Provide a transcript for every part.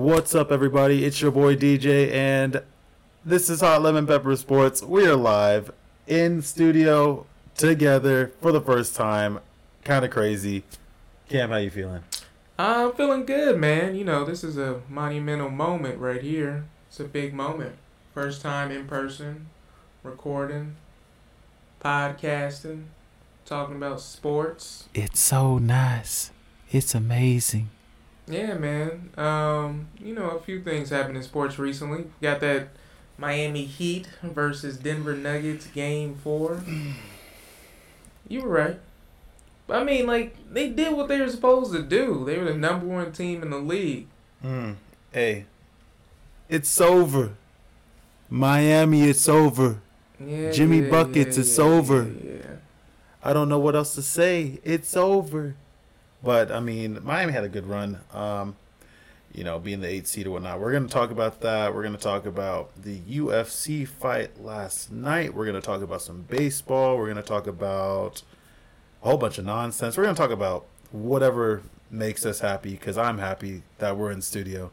What's up, everybody? It's your boy DJ, and this is Hot Lemon Pepper Sports. We are live in studio together for the first time. Kind of crazy. Kam, how you feeling? I'm feeling good, man. You know, this is a monumental moment right here. It's a big moment. First time in person, recording, podcasting, talking about sports. It's so nice. It's amazing. Yeah, man. Um, you know, a few things happened in sports recently. Got that Miami Heat versus Denver Nuggets game four. You were right. I mean, like they did what they were supposed to do. They were the number one team in the league. Mm. Hey, it's over. Miami, it's over. Yeah, Jimmy yeah, Buckets, yeah, it's over. I don't know what else to say. It's over. But I mean, Miami had a good run. Um, you know, being the eight seed or whatnot. We're gonna talk about that. We're gonna talk about the UFC fight last night. We're gonna talk about some baseball. We're gonna talk about a whole bunch of nonsense. We're gonna talk about whatever makes us happy because I'm happy that we're in studio,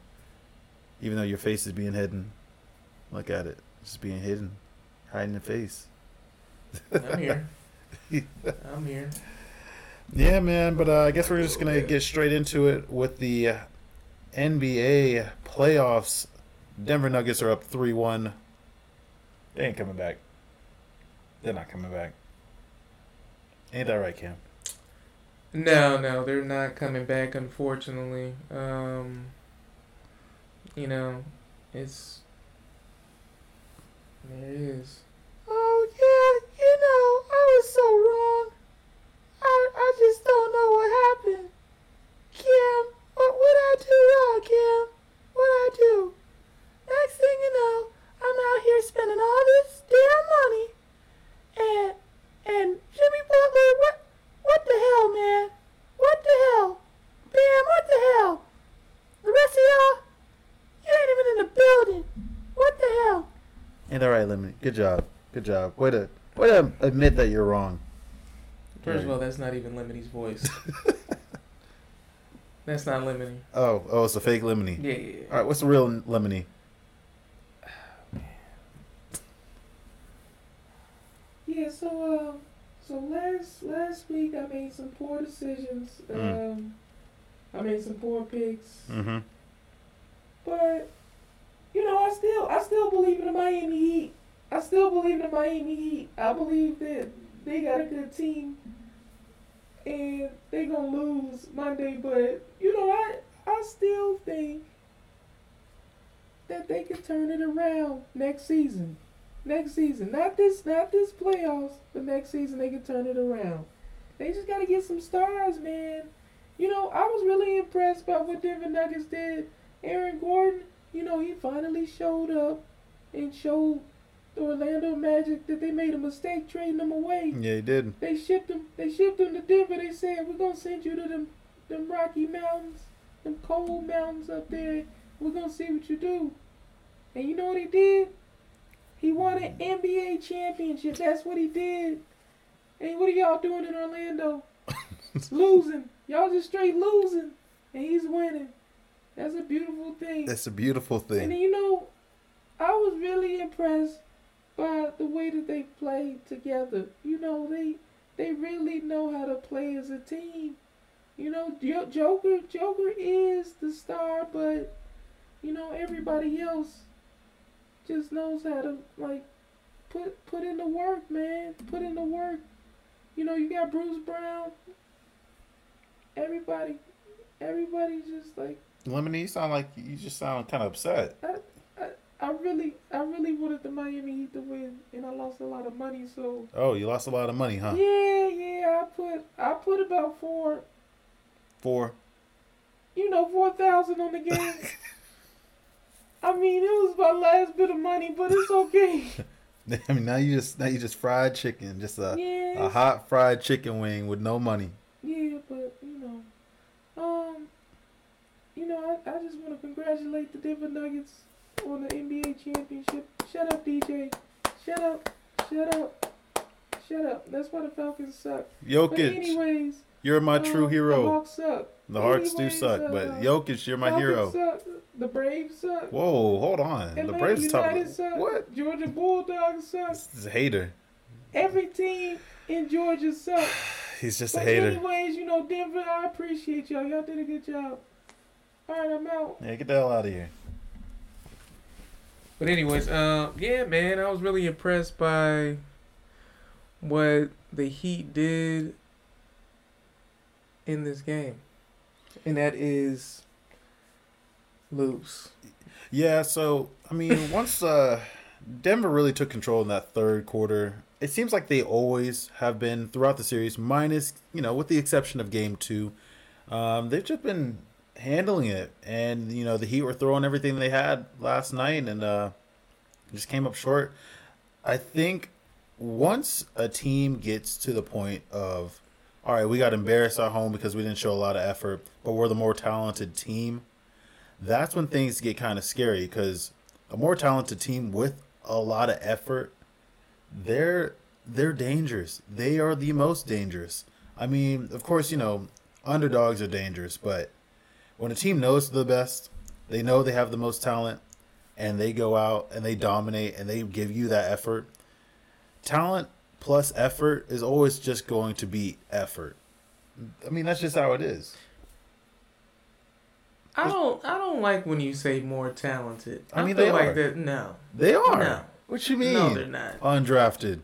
even though your face is being hidden. Look at it, just being hidden, hiding the face. I'm here. I'm here. Yeah, man. But uh, I guess we're just gonna get straight into it with the NBA playoffs. Denver Nuggets are up three one. They ain't coming back. They're not coming back. Ain't that right, Kam? No, no, they're not coming back. Unfortunately, um, you know, it's there it is. Oh yeah, you know I was so wrong. I I just don't know what happened. Kim, what what I do wrong, Kim? What I do? Next thing you know, I'm out here spending all this damn money, and and Jimmy Butler, what what the hell, man? What the hell, Bam? What the hell? The rest of y'all, you ain't even in the building. What the hell? And all right, Lemon. Good job. Good job. Way to way to admit that you're wrong. First of all, that's not even Lemony's voice. that's not Lemony. Oh, oh, it's a fake Lemony. Yeah, yeah, yeah. All right, what's the real Lemony? Yeah, so uh, so last last week I made some poor decisions. Mm. Um, I made some poor picks, Mm-hmm. but you know I still I still believe in the Miami Heat. I still believe in the Miami Heat. I believe that they got a good team, and they gonna lose Monday. But you know I I still think that they can turn it around next season. Next season, not this, not this playoffs, but next season they can turn it around. They just gotta get some stars, man. You know, I was really impressed by what Denver Nuggets did. Aaron Gordon, you know, he finally showed up and showed the Orlando Magic that they made a mistake trading him away. Yeah, he did. They shipped him. They shipped him to Denver. They said we're gonna send you to them, them Rocky Mountains, them cold mountains up there. We're gonna see what you do. And you know what he did? He won an NBA championship. That's what he did. And what are y'all doing in Orlando? losing. Y'all just straight losing, and he's winning. That's a beautiful thing. That's a beautiful thing. And you know, I was really impressed by the way that they played together. You know, they they really know how to play as a team. You know, Joker Joker is the star, but you know everybody else just knows how to like put put in the work, man. Put in the work. You know, you got Bruce Brown. Everybody, everybody just like Lemony, you sound like you just sound kind of upset. I really, I really wanted the Miami Heat to win, and I lost a lot of money. So Oh, you lost a lot of money, huh? yeah, yeah, I put, I put about four, Four. you know, four thousand on the game. I mean, it was my last bit of money, but it's okay. I mean, now you just now you just fried chicken, just a, yeah, a hot fried chicken wing with no money. yeah, but you know, um, you know, I, I just want to congratulate the Denver Nuggets on the NBA championship. Shut up, DJ. Shut up. Shut up. Shut up. That's why the Falcons suck. But Jokic, anyways, you're my true The hero. Hawks suck. The Hearts do suck, uh, but Jokic, you're my hero. Suck. The Braves suck. Whoa, hold on. The Atlanta Braves top. Suck. What? Georgia Bulldogs suck. This is a hater. Every team in Georgia sucks. He's just a But hater. anyways, you know, Denver, I appreciate y'all. Y'all did a good job. All right, I'm out. Yeah, get the hell out of here. But anyways, um, yeah, man, I was really impressed by what the Heat did in this game, and that is lose. Yeah, so I mean, once uh, Denver really took control in that third quarter, it seems like they always have been throughout the series, minus you know, with the exception of Game Two. Um, they've just been handling it, and you know, the Heat were throwing everything they had last night, and uh, just came up short. I think once a team gets to the point of, all right, we got embarrassed at home because we didn't show a lot of effort, but we're the more talented team that's when things get kind of scary because a more talented team with a lot of effort, they're they're dangerous. They are the most dangerous. I mean, of course, you know, underdogs are dangerous, but when a team knows the best, they know they have the most talent, and they go out and they dominate and they give you that effort. Talent plus effort is always just going to be effort. I mean, that's just how it is. I don't, I don't like when you say more talented. I I, mean, feel they like are. that. No, They are. No. What you mean? no, they're not. Undrafted.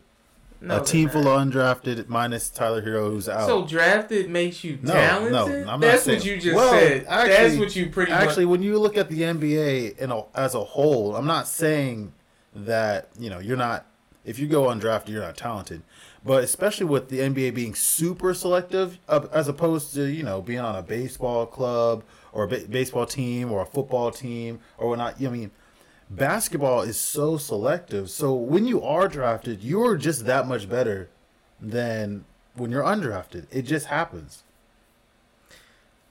No, a team not. full of undrafted minus Tyler Herro who's out. So drafted makes you No, talented. no, I'm not That's saying- what you just Well, said. That's actually- what you pretty Actually, much. when you look at the NBA in a, as a whole, I'm not saying that you know you're not. If you go undrafted, you're not talented. But especially with the NBA being super selective, as opposed to you know being on a baseball club or a ba- baseball team or a football team or whatnot. I mean, basketball is so selective. So when you are drafted, you're just that much better than when you're undrafted. It just happens.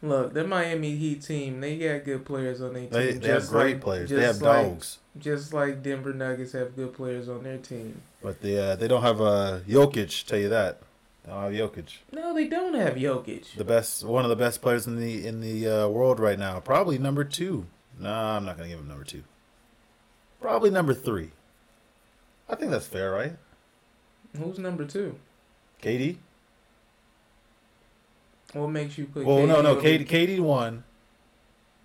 Look, the Miami Heat team, they got good players on their team. They, they have just great like- players. They have like- dogs. Just like Denver Nuggets have good players on their team. But they uh, they don't have uh, Jokic. Tell you that. They don't have Jokic. No, they don't have Jokic. The best, one of the best players in the in the uh, world right now. Probably number two. Nah, I'm not gonna give him number two. Probably number three. I think that's fair, right? Who's number two? KD. What makes you put? Well, KD no, no. over- KD, KD one.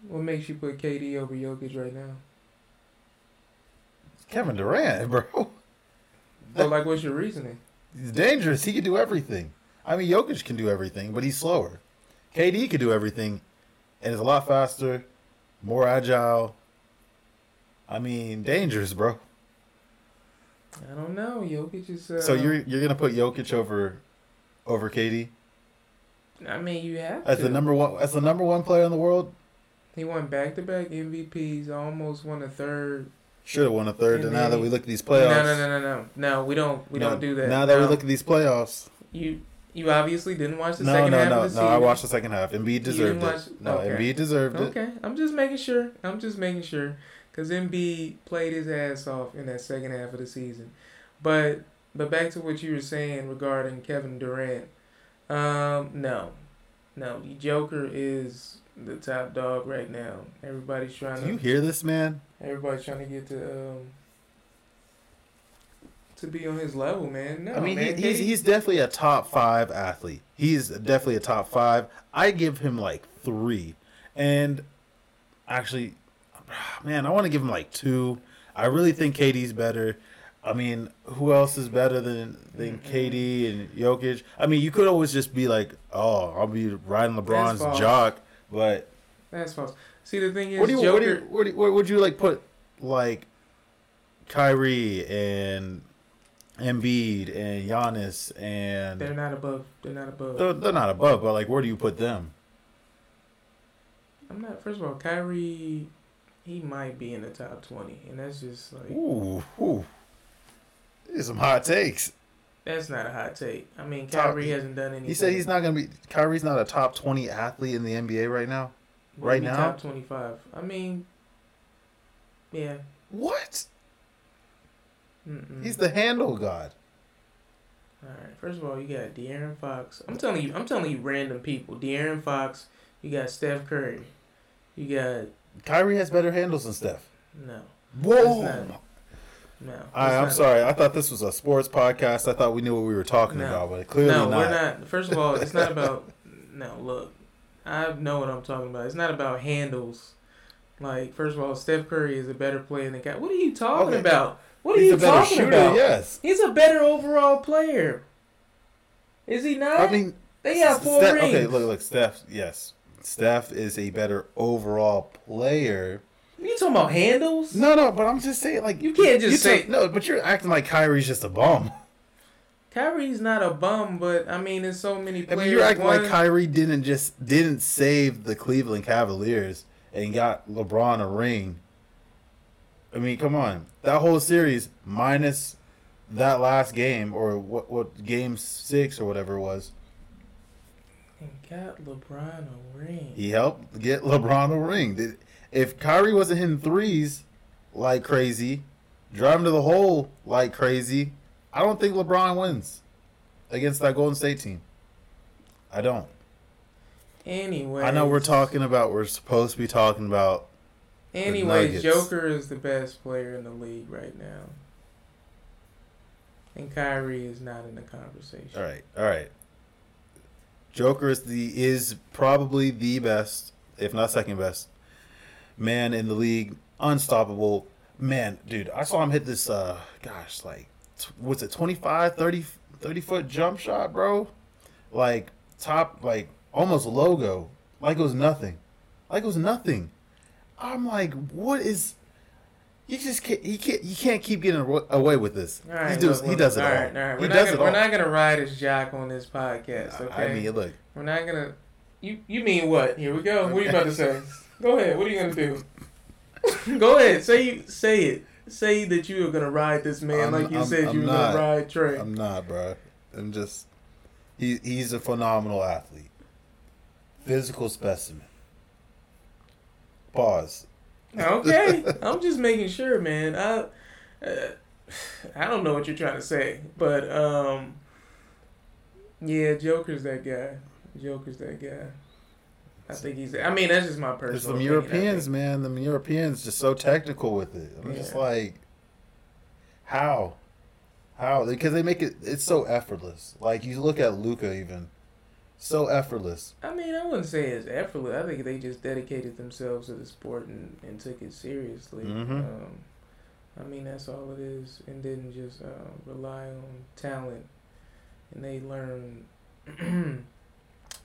What makes you put KD over Jokic right now? Kevin Durant, bro. But like, what's your reasoning? He's dangerous. He can do everything. I mean, Jokic can do everything, but he's slower. KD can do everything, and is a lot faster, more agile. I mean, dangerous, bro. I don't know. Jokic is. Uh, So you're you're gonna put Jokic over over KD I mean, you have as to. the number one as the number one player in the world? He won back-to-back MVPs. Almost won a third. Should have won a third. And now that we look at these playoffs, no, no, no, no. No, no, we don't. We no, don't do that. Now that we look at these playoffs, you, you obviously didn't watch the no, second no, half no, of no. the season. No, I watched the second half. Embiid deserved it. watch- No, okay. Embiid deserved it. Okay, I'm just making sure. I'm just making sure because Embiid played his ass off in that second half of the season. But but back to what you were saying regarding Kevin Durant. Um, no, no, Joker is the top dog right now. Everybody's trying to. Do you to. hear this, man? Everybody's trying to get to um to be on his level, man. No, I mean, man, he, he's he's definitely a top five athlete. He's definitely a top five. I give him like three, and actually, man, I want to give him like two. I really think KD's better. I mean, who else is better than than KD and Jokic? I mean, you could always just be like, oh, I'll be riding LeBron's jock, but That's false. See, the thing is, what do you Joker. what do you what, do you, what would you like put like Kyrie and Embiid and Giannis and they're not above. They're not above. they're, they're not above, but like where do you put them? I'm not. First of all, Kyrie, he might be in the top twenty, and that's just like Ooh, ooh. Are some hot takes. that's not a hot take. I mean, Top- Kyrie hasn't done anything. He said he's not gonna be. Kyrie's not a top twenty athlete in the NBA right now. right now? top twenty-five. I mean, yeah. What? Mm-mm. He's the handle god. All right. First of all, you got De'Aaron Fox. I'm telling you, I'm telling you, random people. De'Aaron Fox. You got Steph Curry. You got Kyrie has better handles than Steph. no, Whoa! No. I, I'm sorry. I thought this was a sports podcast. I thought we knew what we were talking No. about, but clearly no, not. we're not. First of all, it's not about. no, look, I know what I'm talking about. It's not about handles. Like, first of all, Steph Curry is a better player than the Guy. What are you talking Okay. about? What are He's you a talking shooter. about? Yes. He's a better overall player. Is he not? I mean, they got four Steph, rings. okay, look, look, Steph. Yes, Steph is a better overall player. You talking about handles? No, no, but I'm just saying, like You can't just say- took- no. But you're acting like Kyrie's just a bum. Kyrie's not a bum, but I mean, there's so many I players. mean, you're acting One- like Kyrie didn't just didn't save the Cleveland Cavaliers and got LeBron a ring. I mean, come on, that whole series minus that last game or what what game six or whatever it was. And got LeBron a ring. He helped get LeBron a ring. Did- If Kyrie wasn't hitting threes like crazy, driving to the hole like crazy, I don't think LeBron wins against that Golden State team. I don't. Anyway, I know we're talking about we're supposed to be talking about Anyway, Joker is the best player in the league right now, and Kyrie is not in the conversation. all right, all right. Joker is the is probably the best, if not second best, man in the league. Unstoppable. Man, dude, I saw him hit this uh gosh, like t- what's it 25 30 30 foot jump shot, bro? Like top like almost logo. Like it was nothing. Like it was nothing. I'm like, what is you just can't he can't you can't keep getting away with this. All right, he does look, he does it all. all right, all right. He We're, not does gonna, it we're not gonna ride his jock on this podcast. Okay, I mean, look, we're not gonna. You you mean what? Here we go. What are you about to say? Go ahead. What are you gonna do? go ahead. Say you say it. Say that you are gonna ride this man I'm- like you I'm- said I'm you were gonna ride Trey. I'm not, bro. I'm just he he's a phenomenal athlete. Physical specimen. Pause. Okay, I'm just making sure, man. I uh, I don't know what you're trying to say, but um, yeah, Joker's that guy. Joker's that guy. I think he's. I mean, that's just my personal. It's I Europeans, man. The Europeans just so technical with it. I'm just like, how, how? Because they make it. It's so effortless. Like you look at Luka, even so effortless. I mean, I wouldn't say it's effortless. I think they just dedicated themselves to the sport and, and took it seriously. Mhm. Um, I mean, that's all it is, and didn't just uh, rely on talent. And they learn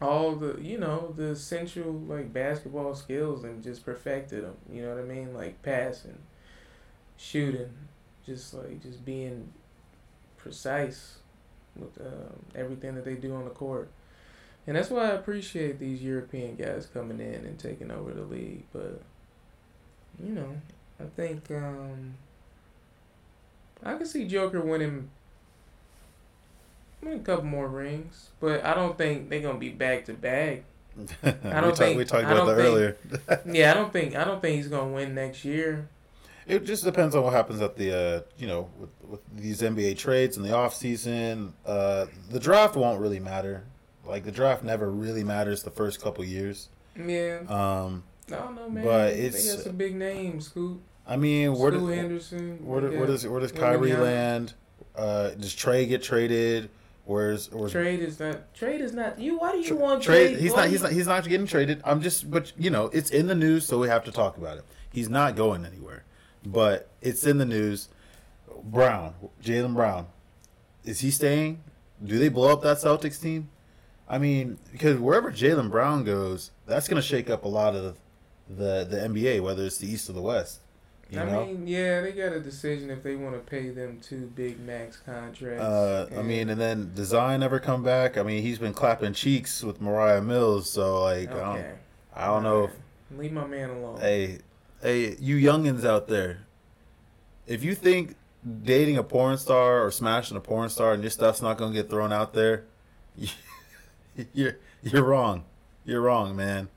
all the, you know, the essential like basketball skills and just perfected them. You know what I mean? Like passing, shooting, just like just being precise with um, everything that they do on the court. And that's why I appreciate these European guys coming in and taking over the league. But you know, I think um, I can see Joker winning a couple more rings. But I don't think they're gonna be back to back. we don't talk- think- we talked about that earlier. Yeah, I don't think I don't think he's gonna win next year. It just depends on what happens at the uh, you know with, with these NBA trades in the off season. Uh, the draft won't really matter. Like the draft never really matters the first couple years. Yeah, Um, I don't know, man. but they it's- got some big names, Scoot. I mean, where Scoot does Henderson. where, do- yeah. where does where does. Kyrie land? Uh, does Trae get traded? Where's where's Trade is not. Trade is not. You. Why do you want trade? trade? He's why not. He's you- not. He's not getting traded. I'm just. But you know, it's in the news, so we have to talk about it. He's not going anywhere. But it's in the news. Brown, Jaylen Brown, is he staying? Do they blow up that Celtics team? I mean, because wherever Jaylen Brown goes, that's going to shake up a lot of the the NBA, whether it's the East or the West. You I know, mean, yeah, they got a decision if they want to pay them two big max contracts. uh, I mean, and then Zion never come back. I mean, he's been clapping cheeks with Moriah Mills, so like, I don't. I don't know. If, Leave my man alone. hey, hey, you youngins out there, if you think dating a porn star or smashing a porn star and your stuff's not gonna get thrown out there, you're you're wrong. You're wrong, man.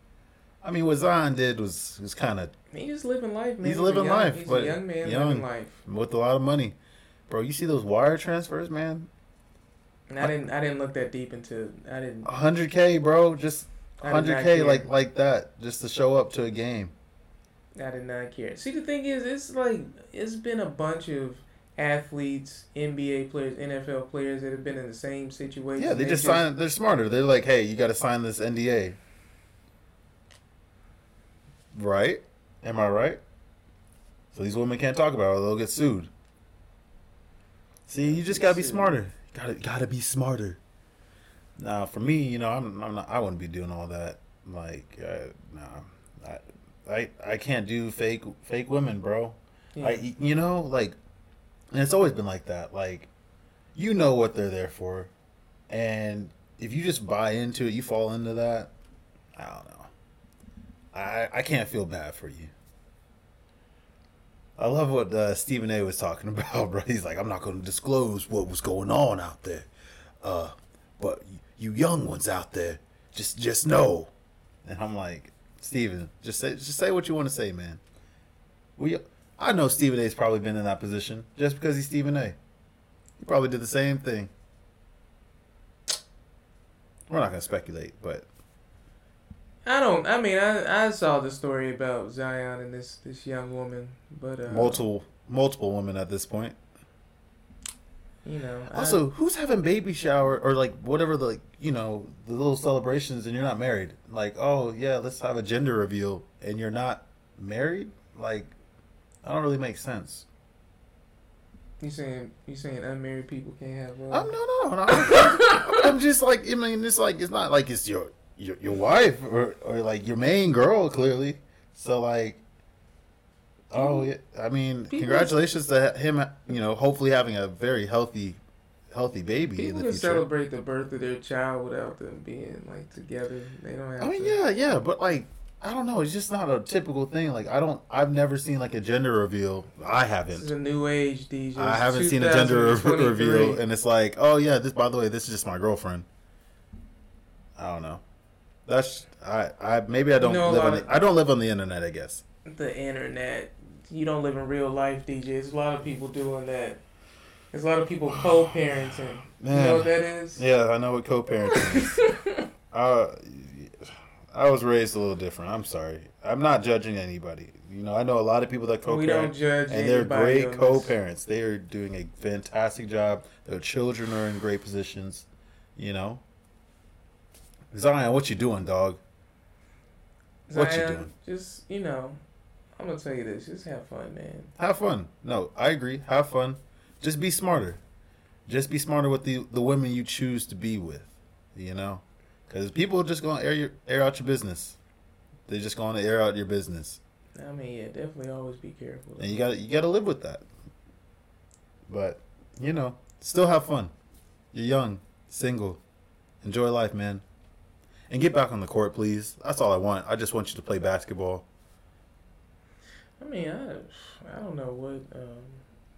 I mean, what Zion did was was kind of He's just living life, man. He's a living young- life, He's but a young man young. living life. with a lot of money, bro. You see those wire transfers, man? And I didn't. I didn't look that deep into. I didn't. 100k, bro. Just I 100k like like that just to show up to a game. I did not care. See, the thing is, it's like it's been a bunch of athletes, NBA players, NFL players that have been in the same situation. Yeah, they just sign. They're smarter. They're like, hey, you got to sign this NDA. Right? Am I right? So these women can't talk about it; or they'll get sued. See, you just gotta be smarter. Gotta gotta be smarter. Now, for me, you know, I'm, I'm not. I wouldn't be doing all that. Like, uh, nah, I, I, I can't do fake fake women, bro. Yeah. I, you know, like, and it's always been like that. Like, you know what they're there for, and if you just buy into it, you fall into that. I don't know. I I can't feel bad for you. I love what uh, Stephen A. was talking about, bro. He's like, I'm not going to disclose what was going on out there, uh, but you young ones out there, just just know. And I'm like, Stephen, just say just say what you want to say, man. We, I know Stephen A's probably been in that position just because he's Stephen A. He probably did the same thing. We're not gonna speculate, but I don't. I mean, I I saw the story about Zion and this this young woman, but uh, multiple multiple women at this point. You know. I- Also, who's having baby shower or like whatever the like you know the little celebrations and you're not married? Like, oh yeah, let's have a gender reveal and you're not married? Like, I don't really make sense. you saying you saying unmarried people can't have? Uh, I'm no no no. I'm, I'm just like I mean it's like it's not like it's your your your wife or or like your main girl clearly. So like. Oh yeah, I mean, People- congratulations to him. You know, hopefully having a very healthy, healthy baby People in the can future. celebrate the birth of their child without them being like together. They don't have. I mean, to. yeah, yeah, but like, I don't know. It's just not a typical thing. Like, I don't. I've never seen like a gender reveal. I This is haven't. a new age, DJ. I haven't seen a gender reveal, and it's like, oh yeah, this. By the way, this is just my girlfriend. I don't know. That's I. I maybe I don't know, live on. The, I don't live on the internet. I guess. the internet. You don't live in real life, DJ. There's a lot of people doing that. There's a lot of people co-parenting. You know what that is? Yeah, I know what co-parenting is. uh, I was raised a little different. I'm sorry. I'm not judging anybody. You know, I know a lot of people that co-parent. we don't judge and they're great co-parents. They are doing a fantastic job. Their children are in great positions. You know, Zion, what you doing, dog? What you doing? Just you know, I'm gonna tell you this. Just have fun, man. Have fun. No, I agree. Have fun. Just be smarter. Just be smarter with the the women you choose to be with. You know, because people are just gonna air your air out your business. They're just gonna air out your business, I mean, yeah, definitely always be careful. and you got you got to live with that. But you know, still have fun. You're young, single. Enjoy life, man. And get back on the court, please. That's all I want. I just want you to play basketball. I mean, I I don't know what um,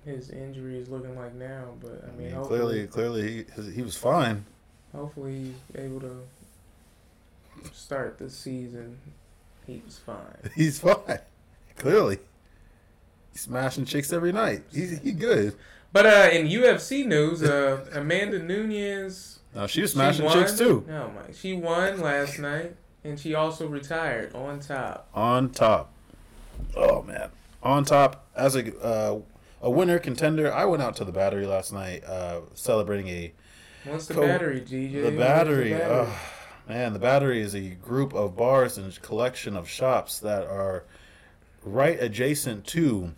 his injury is looking like now, but I I mean, mean, clearly, clearly, he, he was fine. hopefully he's able to start the season. He was fine. He's fine. Clearly. He's smashing chicks every night. He's he good. But uh, in UFC news, uh, Amanda Nunes No, she was she smashing won. chicks too. No, my, she won last night, and she also retired on top. On top. Oh man. On top as a uh, a winner contender. I went out to the battery last night, uh, celebrating a What's the Co- battery, DJ? the battery. battery? ugh, man, the battery is a group of bars and collection of shops that are right adjacent to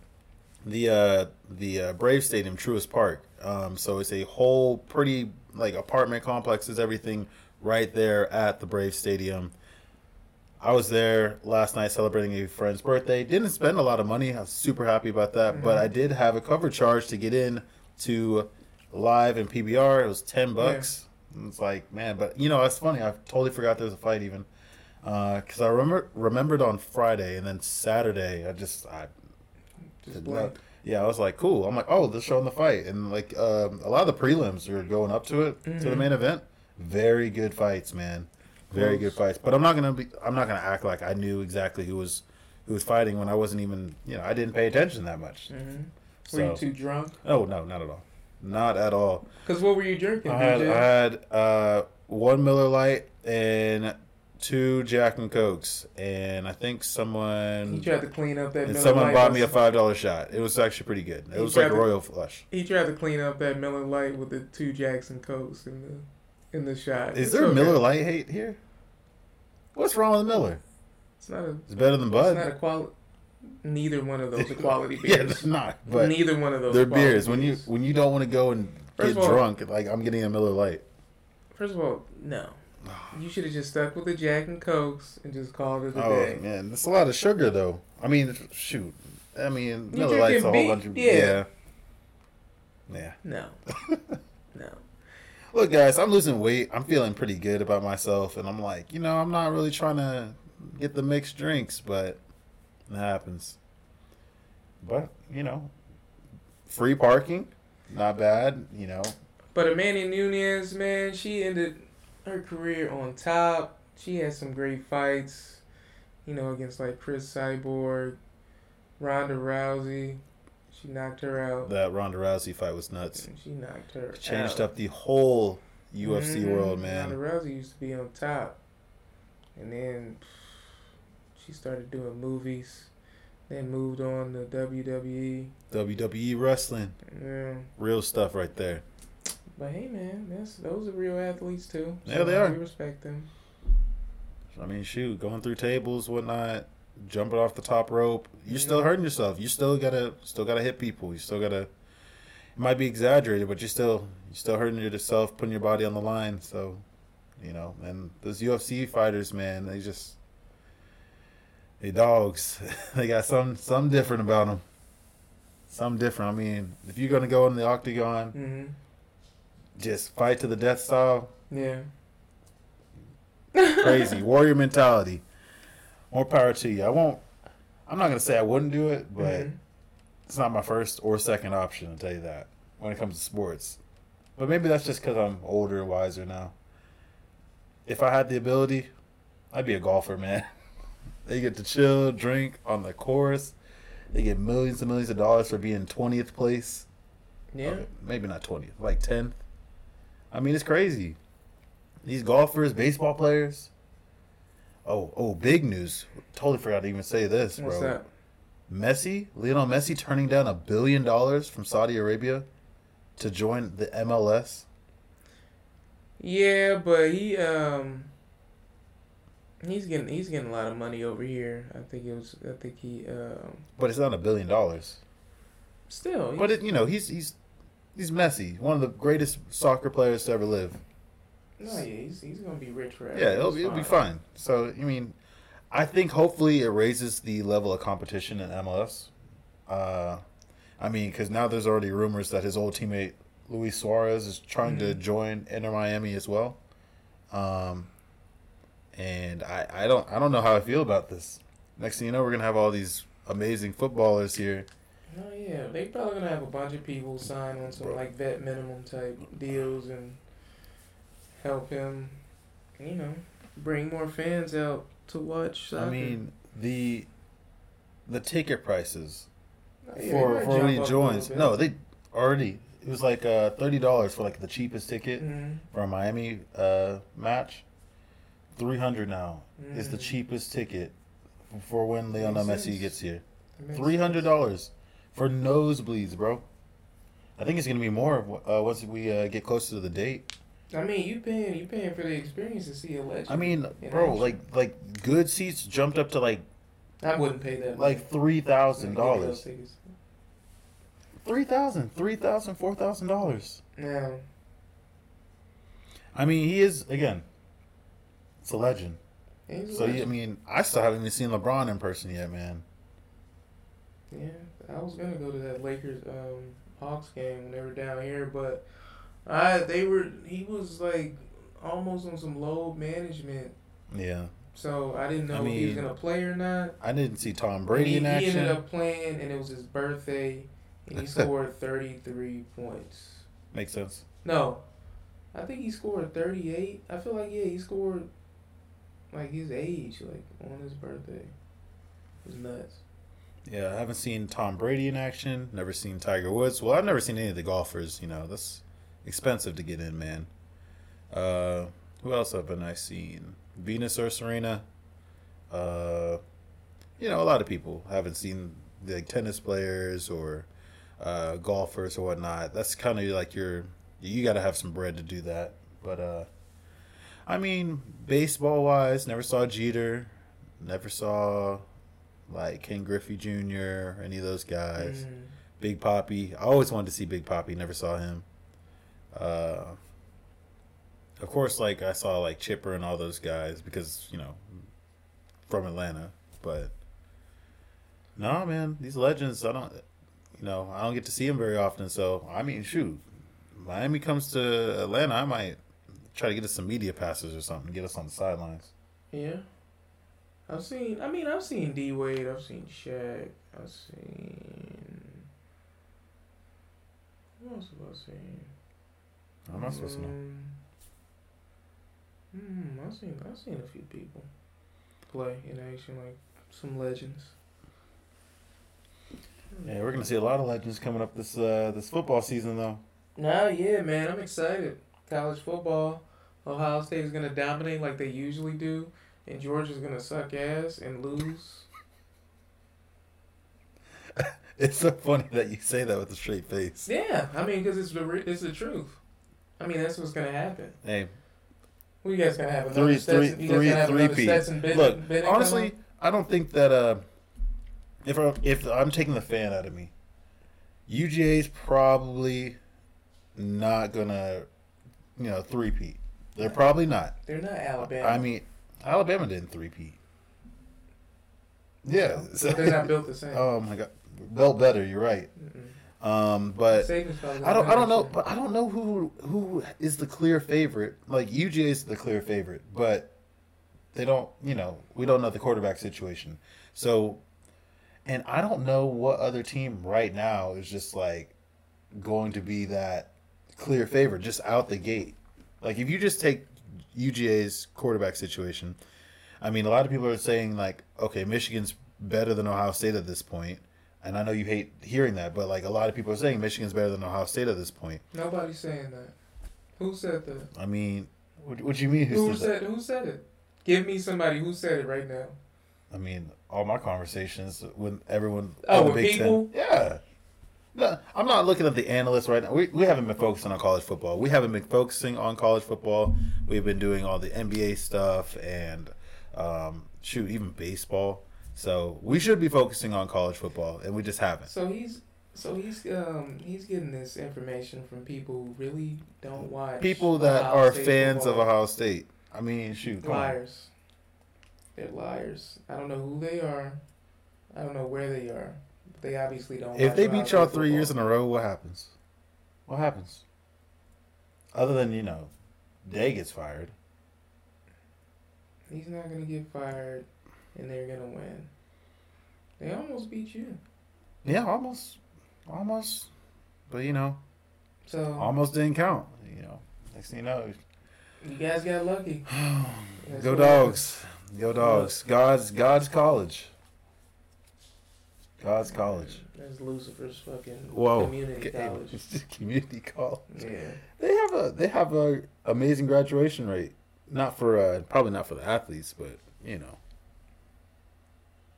the uh, the uh, Brave Stadium, Truist Park. Um, so it's a whole pretty like apartment complexes, everything right there at the Brave Stadium. I was there last night celebrating a friend's birthday. Didn't spend a lot of money. I was super happy about that. But mm-hmm. I did have a cover charge to get in to live and PBR. It was ten bucks. And It's like man, but you know it's funny. I totally forgot there was a fight even uh, because I remember remembered on Friday and then Saturday I just I Just did blank. not- yeah I was like cool. I'm like oh they're showing the fight and like um, a lot of the prelims are going up to it to the Mhm. main event. Very good fights, man. Very Close. good fights. But I'm not gonna be. I'm not gonna act like I knew exactly who was who was fighting when I wasn't even. You know, I didn't pay attention that much. hmm Were So, you too drunk? oh no, not at all. not at all. Cause what were you drinking? I had, I had uh, one Miller Lite and two Jack and Cokes, and I think someone he tried to clean up that. and Miller someone Lite bought me a five dollar shot. It was actually pretty good. It was like a royal flush. He tried to clean up that Miller Lite with the two Jackson Cokes in the in the shot. Is It's there a okay. Miller Lite hate here? What's wrong with Miller? It's not a. It's better than Bud. It's not a quality. Neither one of those are quality yeah, beers. they're not. But Neither one of those. they're quality beers. When you when you don't want to go and First get all- drunk, like I'm getting a Miller Lite. First of all, no. You should have just stuck with the Jack and Cokes and just called it a Oh day. man, that's a lot of sugar though. I mean, shoot. I mean, Miller Lite's a whole bunch of beer? yeah. Yeah. No. no. Look, guys, I'm losing weight. I'm feeling pretty good about myself, and I'm like, you know, I'm not really trying to get the mixed drinks, but it happens. But you know, free parking, not bad. You know, But Amanda Nunes, man, she ended her career on top. She had some great fights, you know, against like Cris Cyborg, Ronda Rousey. She knocked her out. that Ronda Rousey fight was nuts. She knocked her. Changed out. up the whole UFC Mhm. world, Ronda man. Rousey used to be on top, and then she started doing movies. Then moved on to. WWE. WWE wrestling, Yeah. real stuff right there. But hey, man, that's those are real athletes too. Yeah, they are. We respect them. I mean, shoot, going through tables, whatnot, jumping off the top rope. You're still Mhm. hurting yourself. You still gotta, still gotta hit people. You still gotta. It might be exaggerated, but you're still, you're still hurting yourself, putting your body on the line. So, you know, and those UFC fighters, man, they just, they dogs. they got some, some different about them. Some different. I mean, if you're gonna go in the octagon, hmm just fight to the death style. Yeah. crazy warrior mentality. More power to you. I won't. I'm not gonna say I wouldn't do it, but Mhm. it's not my first or second option. I'll tell you that when it comes to sports. But maybe that's just because I'm older and wiser now. If I had the ability, I'd be a golfer, man. they get to chill, drink on the course. They get millions and millions of dollars for being twentieth place. Yeah. Maybe not twentieth, like tenth. I mean, it's crazy. These golfers, baseball players. Oh, oh, big news! Totally forgot to even say this, What's bro. that? Messi, Lionel Messi, turning down a billion dollars from Saudi Arabia to join the MLS. Yeah, but he um he's getting he's getting a lot of money over here. I think it was I think he um But it's not a billion dollars. still But it, you know, he's he's he's Messi, one of the greatest soccer players to ever live. no yeah he's he's gonna be rich forever. Yeah, it'll be, it'll be fine. So, I mean, I think hopefully it raises the level of competition in MLS. Uh, I mean, because now there's already rumors that his old teammate Luis Suarez is trying to Mhm. join Inter Miami as well. Um, and I, I don't I don't know how I feel about this. Next thing you know, we're gonna have all these amazing footballers here. Oh yeah, they probably gonna have a bunch of people sign on some Bro. like vet minimum type deals and help him, you know, bring more fans out to watch. Soccer. I mean, the the ticket prices Oh, yeah, for for when he joins. No, they already it was like uh, thirty dollars for like the cheapest ticket. Mhm. for a Miami uh, match, three hundred now is the Mm. cheapest ticket for when Lionel Messi gets here. Three hundred dollars for nosebleeds, bro. I think it's gonna be more uh, once we uh, get closer to the date. I mean, you paying you paying for the experience to see a legend. I mean, bro, like like good seats jumped up to like I wouldn't pay that. like three thousand dollars. Three thousand, three thousand, four thousand dollars. No. I mean, he is again. It's a legend. he's a So yeah, I mean, I still haven't even seen LeBron in person yet, man. Yeah, I was gonna go to that Lakers um, Hawks game when they were down here, but I they were he was like almost on some low management, Yeah. so I didn't know I if he was gonna play or not. I didn't see Tom Brady he, in he action. ended up playing, and it was his birthday, and he scored thirty three points. Makes sense. No, I think he scored thirty eight. I feel like yeah, he scored like his age, like on his birthday. It was nuts. Yeah, I haven't seen Tom Brady in action. Never seen Tiger Woods. Well, I've never seen any of the golfers. You know, that's expensive to get in, man. Uh, who else haven't I seen? Venus or Serena. Uh, you know, a lot of people haven't seen like tennis players or uh, golfers or whatnot. That's kind of like your you got to have some bread to do that. But uh, I mean, baseball wise, never saw Jeter, never saw like Ken Griffey Jr. Any of those guys. Mm. Big Papi. I always wanted to see Big Papi. Never saw him. Uh, of course, like I saw like Chipper and all those guys because you know from Atlanta. But no, man, these legends. I don't. You know, I don't get to see them very often. So I mean, shoot, Miami comes to Atlanta, I might try to get us some media passes or something. Get us on the sidelines. Yeah. I've seen. I mean, I've seen D Wade. I've seen Shaq. I've seen. Who else have I seen? I'm not supposed to know. Um, Hmm. I've seen. I've seen a few people play in action, like some legends. Yeah, we're gonna see a lot of legends coming up this uh, this football season, though. No, yeah, man, I'm excited. College football, Ohio State is gonna dominate like they usually do, and Georgia's gonna suck ass and lose. It's so funny that you say that with a straight face. Yeah, I mean, because it's the re- it's the truth. I mean, that's what's gonna happen. Hey, Who you guys gonna have? three, Another three, Stetson? You guys three, gonna have three P. Bennett- Look, Bennett honestly? I don't think that uh, if I, if I'm taking the fan out of me, UGA's probably not gonna, you know, three peat. They're probably not. they're not Alabama. I mean, Alabama didn't three peat. Yeah, but they're not built the same. oh my god, built better. You're right. Mm-mm. Um, but Saban's probably gonna I don't. I don't know. But I don't know who who is the clear favorite. Like UGA is the clear favorite, but they don't. You know, we don't know the quarterback situation. So, and I don't know what other team right now is just like going to be that clear favorite just out the gate. Like if you just take UGA's quarterback situation, I mean, a lot of people are saying like, okay, Michigan's better than Ohio State at this point. And I know you hate hearing that, but like a lot of people are saying Michigan's better than Ohio State at this point. Nobody's saying that. Who said that? I mean, what, what do you mean? Who Who said that? Who said it? Give me somebody who said it right now. I mean, all my conversations with everyone. Oh, with people? Ten, yeah. I'm not looking at the analysts right now. We, we haven't been focusing on college football. We haven't been focusing on college football. We've been doing all the NBA stuff and um, shoot, even baseball. So we should be focusing on college football, and we just haven't. So he's so he's um he's getting this information from people who really don't watch People that Ohio are State fans of. Ohio State. I mean, shoot, liars. They're liars. I don't know who they are. I don't know where they are. But they obviously don't. If they beat y'all State three years in a row, what happens? What happens? Other than you know, Day gets fired. he's not gonna get fired, and they're gonna win. They almost beat you. Yeah, almost, almost, but you know, So almost didn't count. You know, next thing you know, you guys got lucky. Go dogs, go dogs. God's God's college. God's college. That's Lucifer's fucking Whoa, community Okay, college. community college. Yeah. They have a they have a amazing graduation rate. Not for uh, probably not for the athletes, but you know,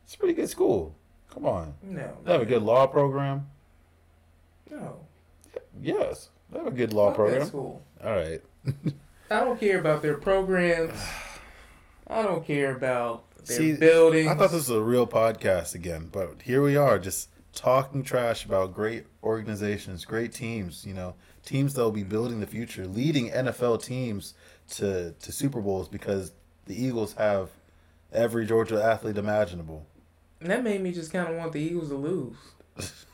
it's a pretty good school. Come on, No. they have a good law program. No. Yes, they have a good law Fuck program. That school. All right. I don't care about their programs. I don't care about their See, buildings. I thought this was a real podcast again, but here we are, just talking trash about great organizations, great teams. You know, teams that will be building the future, leading NFL teams to to Super Bowls because the Eagles have every Georgia athlete imaginable. And that made me just kind of want the Eagles to lose.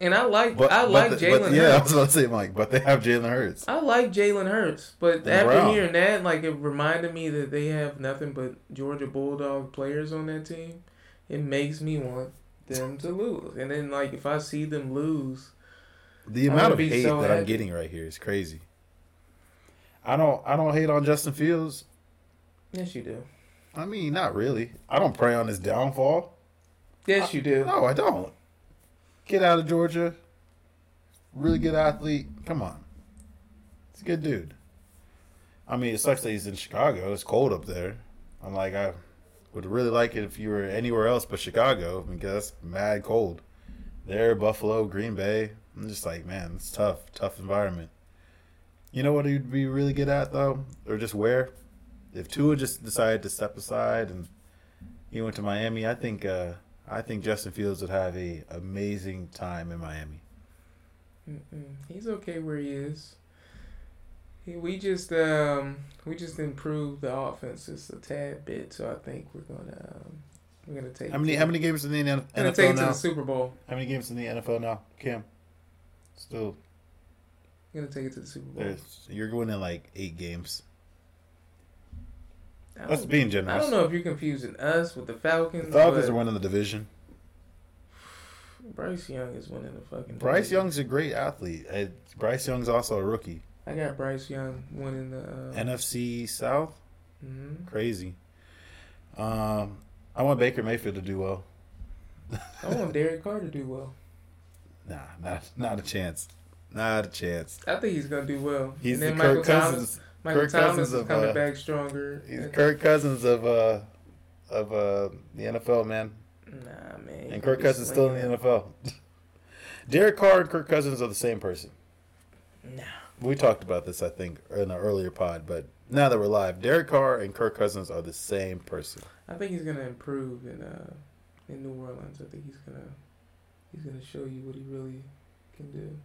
And I like But I like Jalen Yeah, I was Hurts. about to say, Mike, but they have Jalen Hurts. I like Jalen Hurts, but And after Brown. hearing that, like it reminded me that they have nothing but Georgia Bulldog players on that team. It makes me want them to lose. And then like if I see them lose, The amount of hate so that I'm getting right here is crazy. I don't I don't hate on Justin Fields. yes you do. I mean, not really. I don't pray on his downfall. Yes, you do. No, I don't. Get out of Georgia. Really good athlete. Come on. He's a good dude. I mean, it sucks that he's in Chicago. It's cold up there. I'm like, I would really like it if you were anywhere else but Chicago because that's mad cold. There, Buffalo, Green Bay. I'm just like, man, it's tough. Tough environment. You know what he'd be really good at, though? Or just where? If Tua just decided to step aside and he went to Miami, I think uh, I think Justin Fields would have a amazing time in Miami. Mm-mm. He's okay where he is. He, we just um we just improved the offense just a tad bit, so I think we're gonna um, we're gonna take How many how many games in the N- we're gonna take NFL it to the Super Bowl. How many games in the NFL now, Kam? Still, We're gonna take it to the Super Bowl. there's, you're going in like eight games. I That's don't- being I don't know if you're confusing us with the Falcons. The Falcons but are winning the division. Bryce Young is winning the fucking. Bryce division. Young's a great athlete. Uh, Bryce Young's also a rookie. I got Bryce Young winning the. Uh, NFC South, mhm. crazy. Um, I want Baker Mayfield to do well. I want Derek Carr to do well. Nah, not not a chance. Not a chance. I think he's gonna do well. He's and the then Kirk Michael Thomas. Michael Kirk Thomas Cousins is of, coming uh, back stronger. He's Kirk Cousins of uh of uh the NFL man, Nah, man. and Kirk Cousins still in the NFL. Derek Carr and Kirk Cousins are the same person. Nah. We talked about this, I think, in an earlier pod, but now that we're live, Derek Carr and Kirk Cousins are the same person. I think he's gonna improve in uh in New Orleans. I think he's gonna he's gonna show you what he really can do.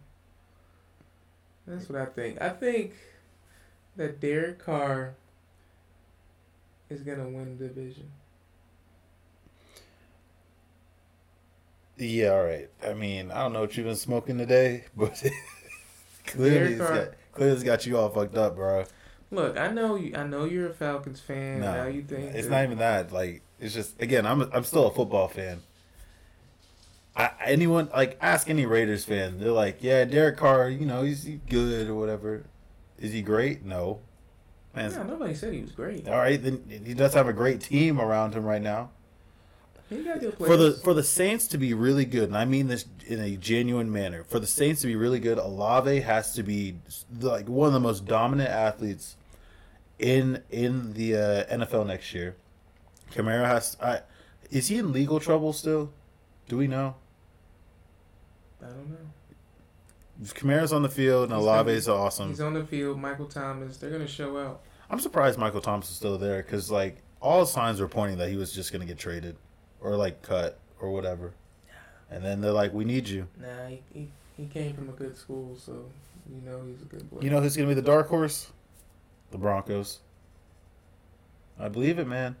That's what I think. I think that Derek Carr is gonna win the division. Yeah, all right. I mean, I don't know what you've been smoking today, but clearly, Derek it's Carr- got, clearly it's got you all fucked up, bro. Look, I know you. I know you're a Falcons fan. No, now you think it's that- not even that. Like, it's just again, I'm I'm still a football fan. I, anyone like ask any Raiders fan, they're like, yeah, Derek Carr, you know, he's he's good or whatever. Is he great? No. Man, Yeah, nobody said he was great. all right, then he does have a great team around him right now. He got good For the for the Saints to be really good, and I mean this in a genuine manner, for the Saints to be really good, Olave has to be like one of the most dominant athletes in in the uh, NFL next year. Kamara has. I, is he in legal trouble still? Do we know? I don't know. Kamara's on the field and is awesome. He's on the field. Michael Thomas. They're gonna show out. I'm surprised Michael Thomas is still there because like all signs were pointing that he was just gonna get traded or like cut or whatever. And then they're like, "We need you." Nah, he, he, he came from a good school, so you know he's a good player. You know who's gonna be the dark horse? The Broncos. I believe it, man.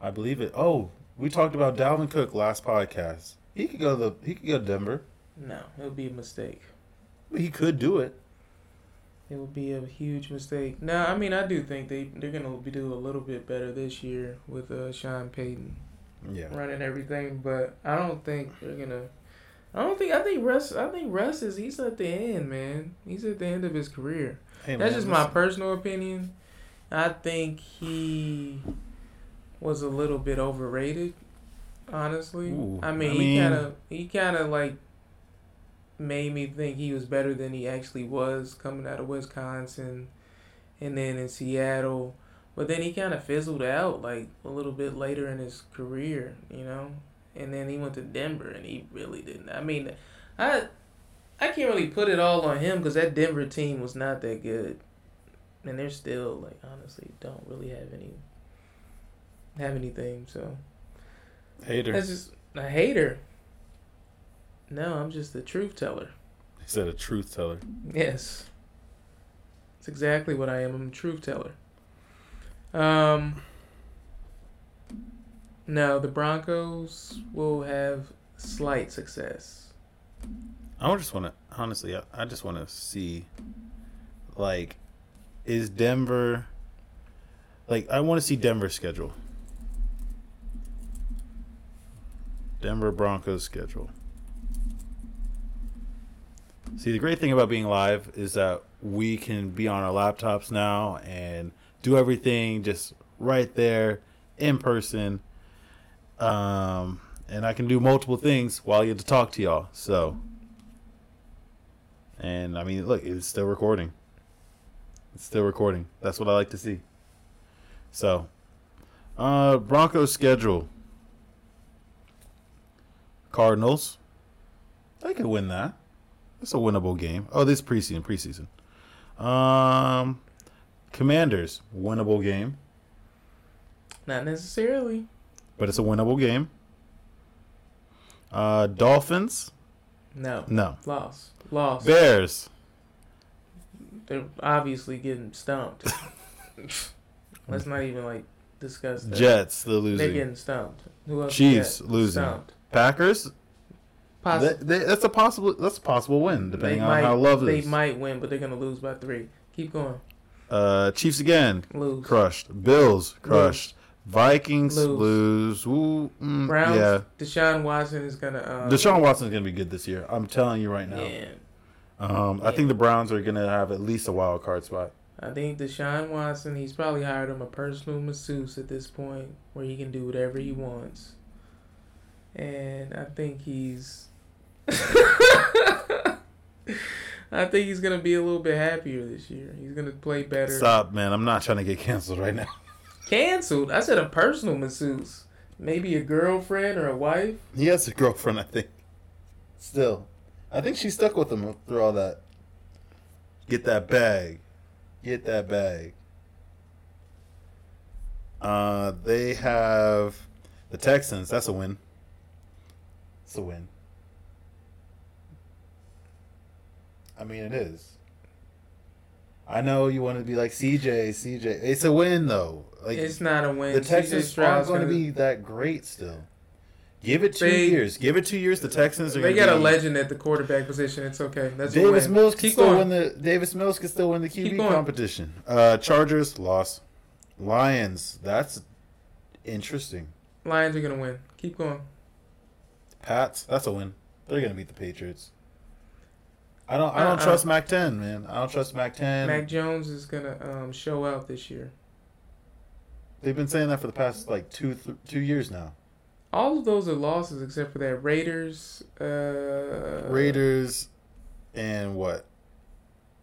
I believe it. Oh, we talked about Dalvin Cook last podcast. He could go to the he could go to Denver. No, it would be a mistake. He could do it. It would be a huge mistake. No, I mean I do think they they're gonna be do a little bit better this year with uh, Sean Payton Yeah. running everything, but I don't think they're gonna. I don't think I think Russ. I think Russ is he's at the end, man. He's at the end of his career. Hey, That's man, just my listen. personal opinion. I think he was a little bit overrated, honestly. Ooh, I mean, I he kind of he kind of like made me think he was better than he actually was coming out of Wisconsin, and then in Seattle. But then he kind of fizzled out like a little bit later in his career, you know. And then he went to Denver, and he really didn't. I mean, I I can't really put it all on him because that Denver team was not that good, and they're still like honestly don't really have any have anything. So hater. that's just a hater. No, I'm just the truth teller. He said a truth teller. Yes, it's exactly what I am. I'm a truth teller. Um. No, the Broncos will have slight success. I just want to honestly. I, I just want to see, like, is Denver. Like, I want to see Denver's schedule. Denver Broncos schedule. See, the great thing about being live is that we can be on our laptops now and do everything just right there in person. Um, and I can do multiple things while I get to talk to y'all. So, and I mean, look, it's still recording. It's still recording. That's what I like to see. So, uh, Broncos schedule. Cardinals. They could win that. It's a winnable game. Oh, this preseason, preseason. Um, Commanders, winnable game, Not necessarily. but it's a winnable game. Uh, Dolphins, No. no. Loss. Loss. Bears, They're obviously getting stumped. Let's not even like discuss that. Jets, they're They're losing. getting stumped. Who else? Chiefs losing. Stumped. Packers, They, they, that's a possible. That's a possible win, they depending on might, how love They is. might win, but they're gonna lose by three. Keep going. Uh, Chiefs again, Lose. crushed. Bills, crushed. Vikings Lose. lose. Ooh, mm, Browns. yeah. Deshaun Watson is gonna. Um, Deshaun Watson's gonna be good this year. I'm telling you right now. Yeah. Um, I think the Browns are gonna have at least a wild card spot. I think Deshaun Watson, he's probably hired him a personal masseuse at this point where he can do whatever he wants. And I think he's. I think he's going to be a little bit happier this year. He's going to play better. Stop, man. I'm not trying to get canceled right now. Canceled? I said a personal masseuse. Maybe a girlfriend or a wife. He has a girlfriend, I think. Still, I think she stuck with him through all that. Get that bag. Get that bag. Uh, they have the Texans. That's a win. It's a win. I mean, it is. I know you want to be like CJ, CJ. It's a win though. Like It's not a win. the Texans aren't going to be that great still. Give it two They- years. Give it two years. The Texans are. They got a legend at the quarterback position. It's okay. That's Davis. Mills can Keep still going. win the. Davis Mills can still win the QB competition. Uh, Chargers loss. Lions. That's interesting. Lions are gonna win. Keep going. Pats. That's a win. They're gonna beat the Patriots. I don't. I don't Uh-uh. trust Mac Ten, man. I don't trust Mac Ten. Mac Jones is gonna um, show out this year. They've been saying that for the past like two th- two years now. All of those are losses except for that Raiders. Uh, Raiders, and what?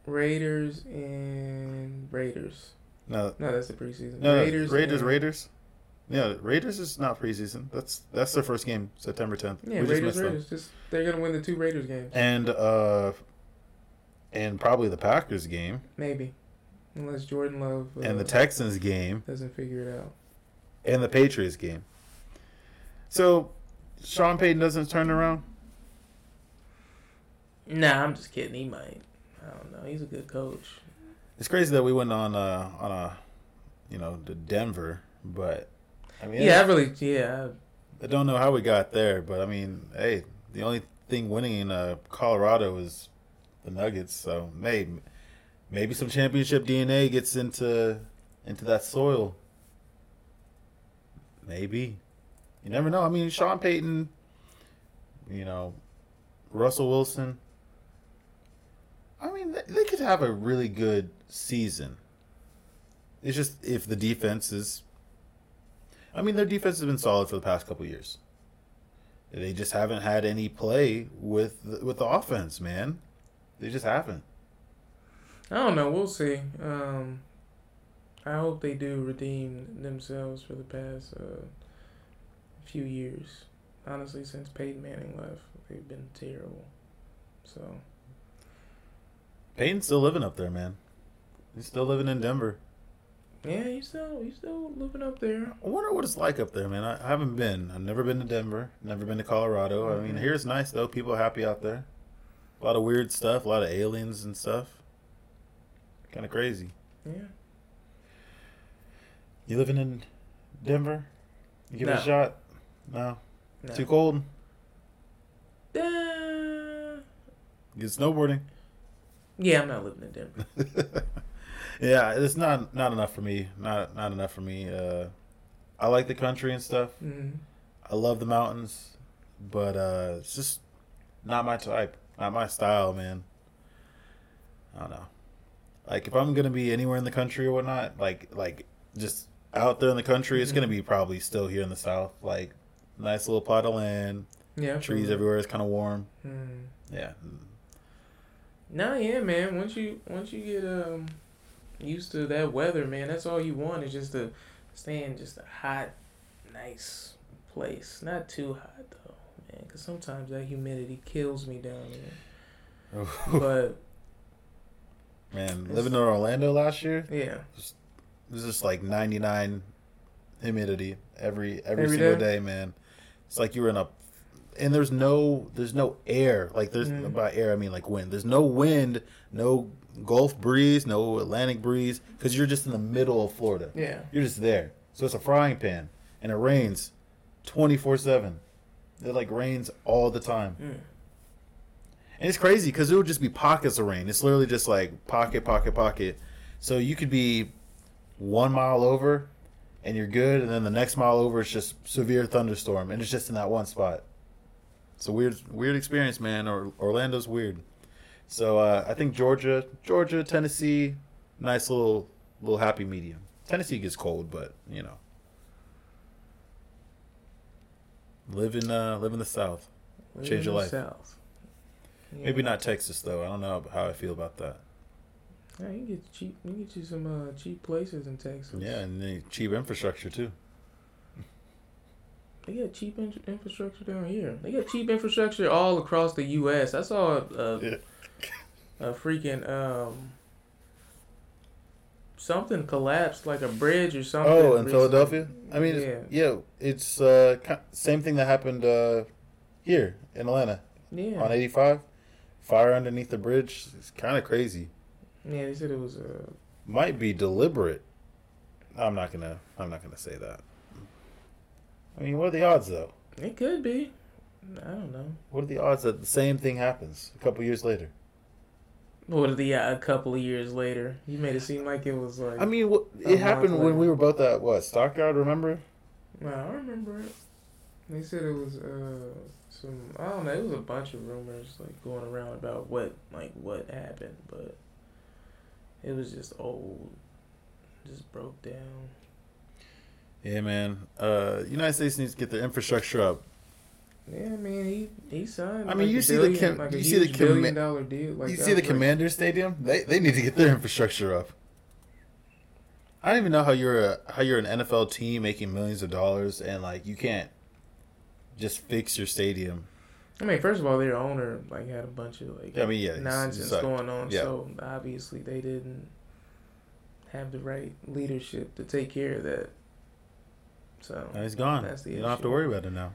Raiders and Raiders. No, No, that's the preseason. no, Raiders. Raiders, and- Raiders. Yeah, Raiders is not preseason. That's that's their first game, September tenth. Yeah, Raiders. Raiders. Just they're gonna win the two Raiders games. And uh, and probably the Packers game Maybe, unless Jordan Love uh, and the Texans game doesn't figure it out. and the Patriots game. So, Sean Payton doesn't turn around. Nah, I'm just kidding. He might. I don't know. He's a good coach. It's crazy that we went on uh on a, you know, to Denver, but I mean, Yeah, I really. Yeah, I don't know how we got there, but I mean, hey, the only thing winning in uh, Colorado is the Nuggets, so maybe maybe some championship DNA gets into into that soil. Maybe. You never know. I mean, Sean Payton, you know, Russell Wilson. I mean, they, could have a really good season. It's just if the defense is I mean, their defense has been solid for the past couple years. They just haven't had any play with with the offense, man. They just haven't. I don't know. We'll see. Um, I hope they do redeem themselves for the past uh, few years. Honestly, since Peyton Manning left, they've been terrible. So Peyton's still living up there, man. He's still living in Denver. yeah, he's still he's still living up there. I wonder what it's like up there, man. I, I haven't been. I've never been to Denver. Never been to Colorado. I mean, here it's nice though. People happy out there. A lot of weird stuff. A lot of aliens and stuff. Kind of crazy. Yeah. You living in Denver? You give it No. a shot? No. No. Too cold. Uh, Get snowboarding. yeah, I'm not living in Denver. yeah, it's not not enough for me. Not not enough for me. Uh, I like the country and stuff. hmm I love the mountains, but uh, it's just not my type, not my style, man. I don't know. Like if I'm gonna be anywhere in the country or whatnot, like like just out there in the country, it's gonna be probably still here in the south, like nice little plot of land, Yeah. Trees everywhere. It's kind of warm. Mm. Yeah. Nah, yeah, man. Once you once you get um used to that weather, man, that's all you want is just to stay in just a hot, nice place. Not too hot though, man, because sometimes that humidity kills me down there. But Man, living in Orlando last year, yeah, it was just like 99 humidity every every, Every single day? day, man. It's like you were in a and there's no there's no air. Like there's Mhm. by air I mean like wind. There's no wind, no Gulf breeze, no Atlantic breeze cuz you're just in the middle of Florida. yeah, You're just there. So it's a frying pan and it rains 24/7. It like rains all the time. mm. And it's crazy because it would just be pockets of rain. It's literally just like pocket, pocket, pocket. So you could be one mile over and you're good, and then the next mile over it's just severe thunderstorm, and it's just in that one spot. It's a weird, weird experience, man. Or Orlando's weird. So uh, I think Georgia, Georgia, Tennessee, nice little, little happy medium. Tennessee gets cold, but you know, live in, uh, live in the South. Live Change your life. South. Yeah. Maybe not Texas though. I don't know how I feel about that. Yeah, you can get cheap. You can get you some uh, cheap places in Texas. Yeah, and cheap infrastructure too. They got cheap in- infrastructure down here. They got cheap infrastructure all across the U.S. I saw a, Yeah. a, a freaking um something collapsed, like a bridge or something. Oh, in recently. Philadelphia. I mean, yeah, it's, yeah, it's uh, same thing that happened uh, here in Atlanta yeah, on eighty five. Fire underneath the bridge. It's kind of crazy. yeah. They said it was uh, Might be deliberate. I'm not gonna. I'm not gonna say that. I mean, what are the odds though? it could be. I don't know. What are the odds that the same thing happens a couple years later? What the uh, a couple of years later? You made it seem like it was like. I mean, it happened when we were both at what Stockyard. Remember? No, I remember it. They said it was uh some I don't know, it was a bunch of rumors like going around about what like what happened, but it was just old. Just broke down. Yeah, man. Uh, United States needs to get their infrastructure up. Yeah, I mean he he signed. I mean, like, you see the billion- com- like a you see the huge comma- billion dollar deal. Like you see the like- Commander Stadium? They they need to get their infrastructure up. I don't even know how you're a how you're an NFL team making millions of dollars and like you can't just fix your stadium. I mean, first of all, their owner like had a bunch of like I mean, yeah, nonsense going on. Yeah. So obviously they didn't have the right leadership to take care of that. So Now he's gone. That's the you don't have to worry about it now.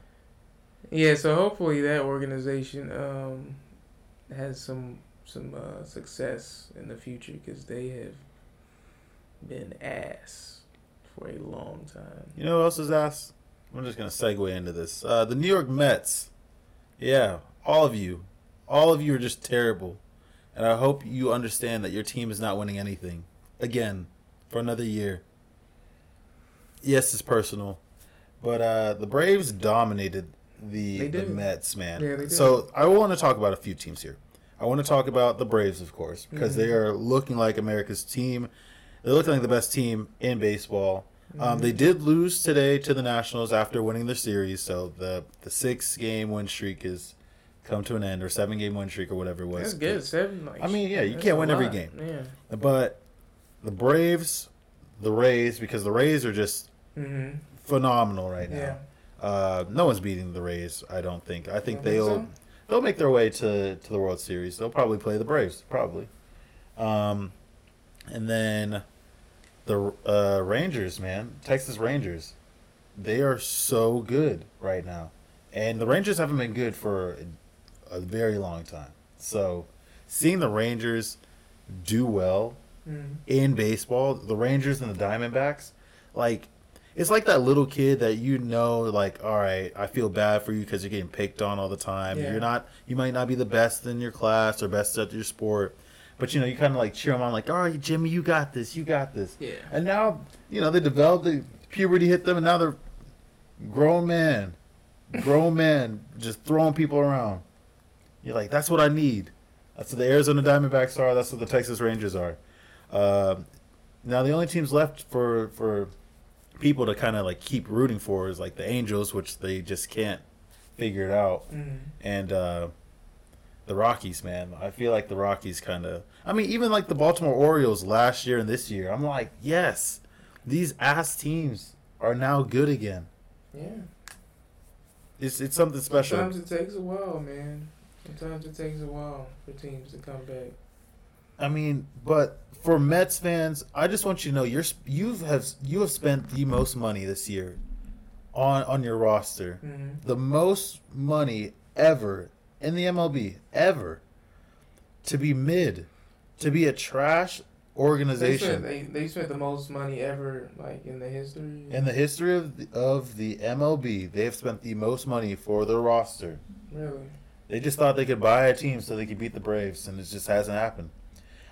Yeah, so hopefully that organization um, has some some uh, success in the future because they have been ass for a long time. You know who else is ass? I'm just gonna segue into this. Uh, the New York Mets. Yeah, all of you, all of you are just terrible, and I hope you understand that your team is not winning anything again for another year. Yes, it's personal, but uh, the Braves dominated the the. Mets, man. Yeah, they. So I want to talk about a few teams here. I want to talk about the Braves, of course, because they Mhm. are looking like America's team. They're looking like the best team in baseball. Um, Mhm. they did lose today to the Nationals after winning their series, so the the six game win streak is come to an end, or seven game win streak, or whatever it was. That's good. Seven. Like, I mean, yeah, you can't win every game. Yeah. But the Braves, the Rays, because the Rays are just Mm-hmm. phenomenal right now. Yeah. Uh, no one's beating the Rays. I don't think. I think they'll so? they'll make their way to to the World Series. They'll probably play the Braves, probably. Um, and then the uh, Rangers, man, Texas Rangers, they are so good right now, and the Rangers haven't been good for a, very long time. So, seeing the Rangers do well Mm-hmm. in baseball, the Rangers and the Diamondbacks, like it's like that little kid that you know, like, all right, I feel bad for you because you're getting picked on all the time. Yeah. You're not, you might not be the best in your class or best at your sport, but you know, you kind of like cheer them on, like, all right, Jimmy, you got this, you got this. Yeah. And now, you know, they developed the puberty hit them, and now they're grown men, grown men, just throwing people around. You're like, that's what I need. That's what the Arizona Diamondbacks are. That's what the Texas Rangers are. Um now the only teams left for for people to kind of like keep rooting for is like the Angels, which they just can't figure it out, Mm. and uh, the Rockies. Man, I feel like the Rockies kind of. I mean, even like the Baltimore Orioles last year and this year. I'm like, yes, these ass teams are now good again. Yeah. It's it's something special. Sometimes it takes a while, man. Sometimes it takes a while for teams to come back. I mean, but for Mets fans, I just want you to know you're you have you have spent the most money this year on on your roster, Mm-hmm. the most money ever in the MLB ever to be mid, to be a trash They spent, organization they, they spent the most money ever, like in the history. in the history of the, of the MLB. They have spent the most money for their roster. really, They just thought they could buy a team so they could beat the Braves, and it just hasn't happened.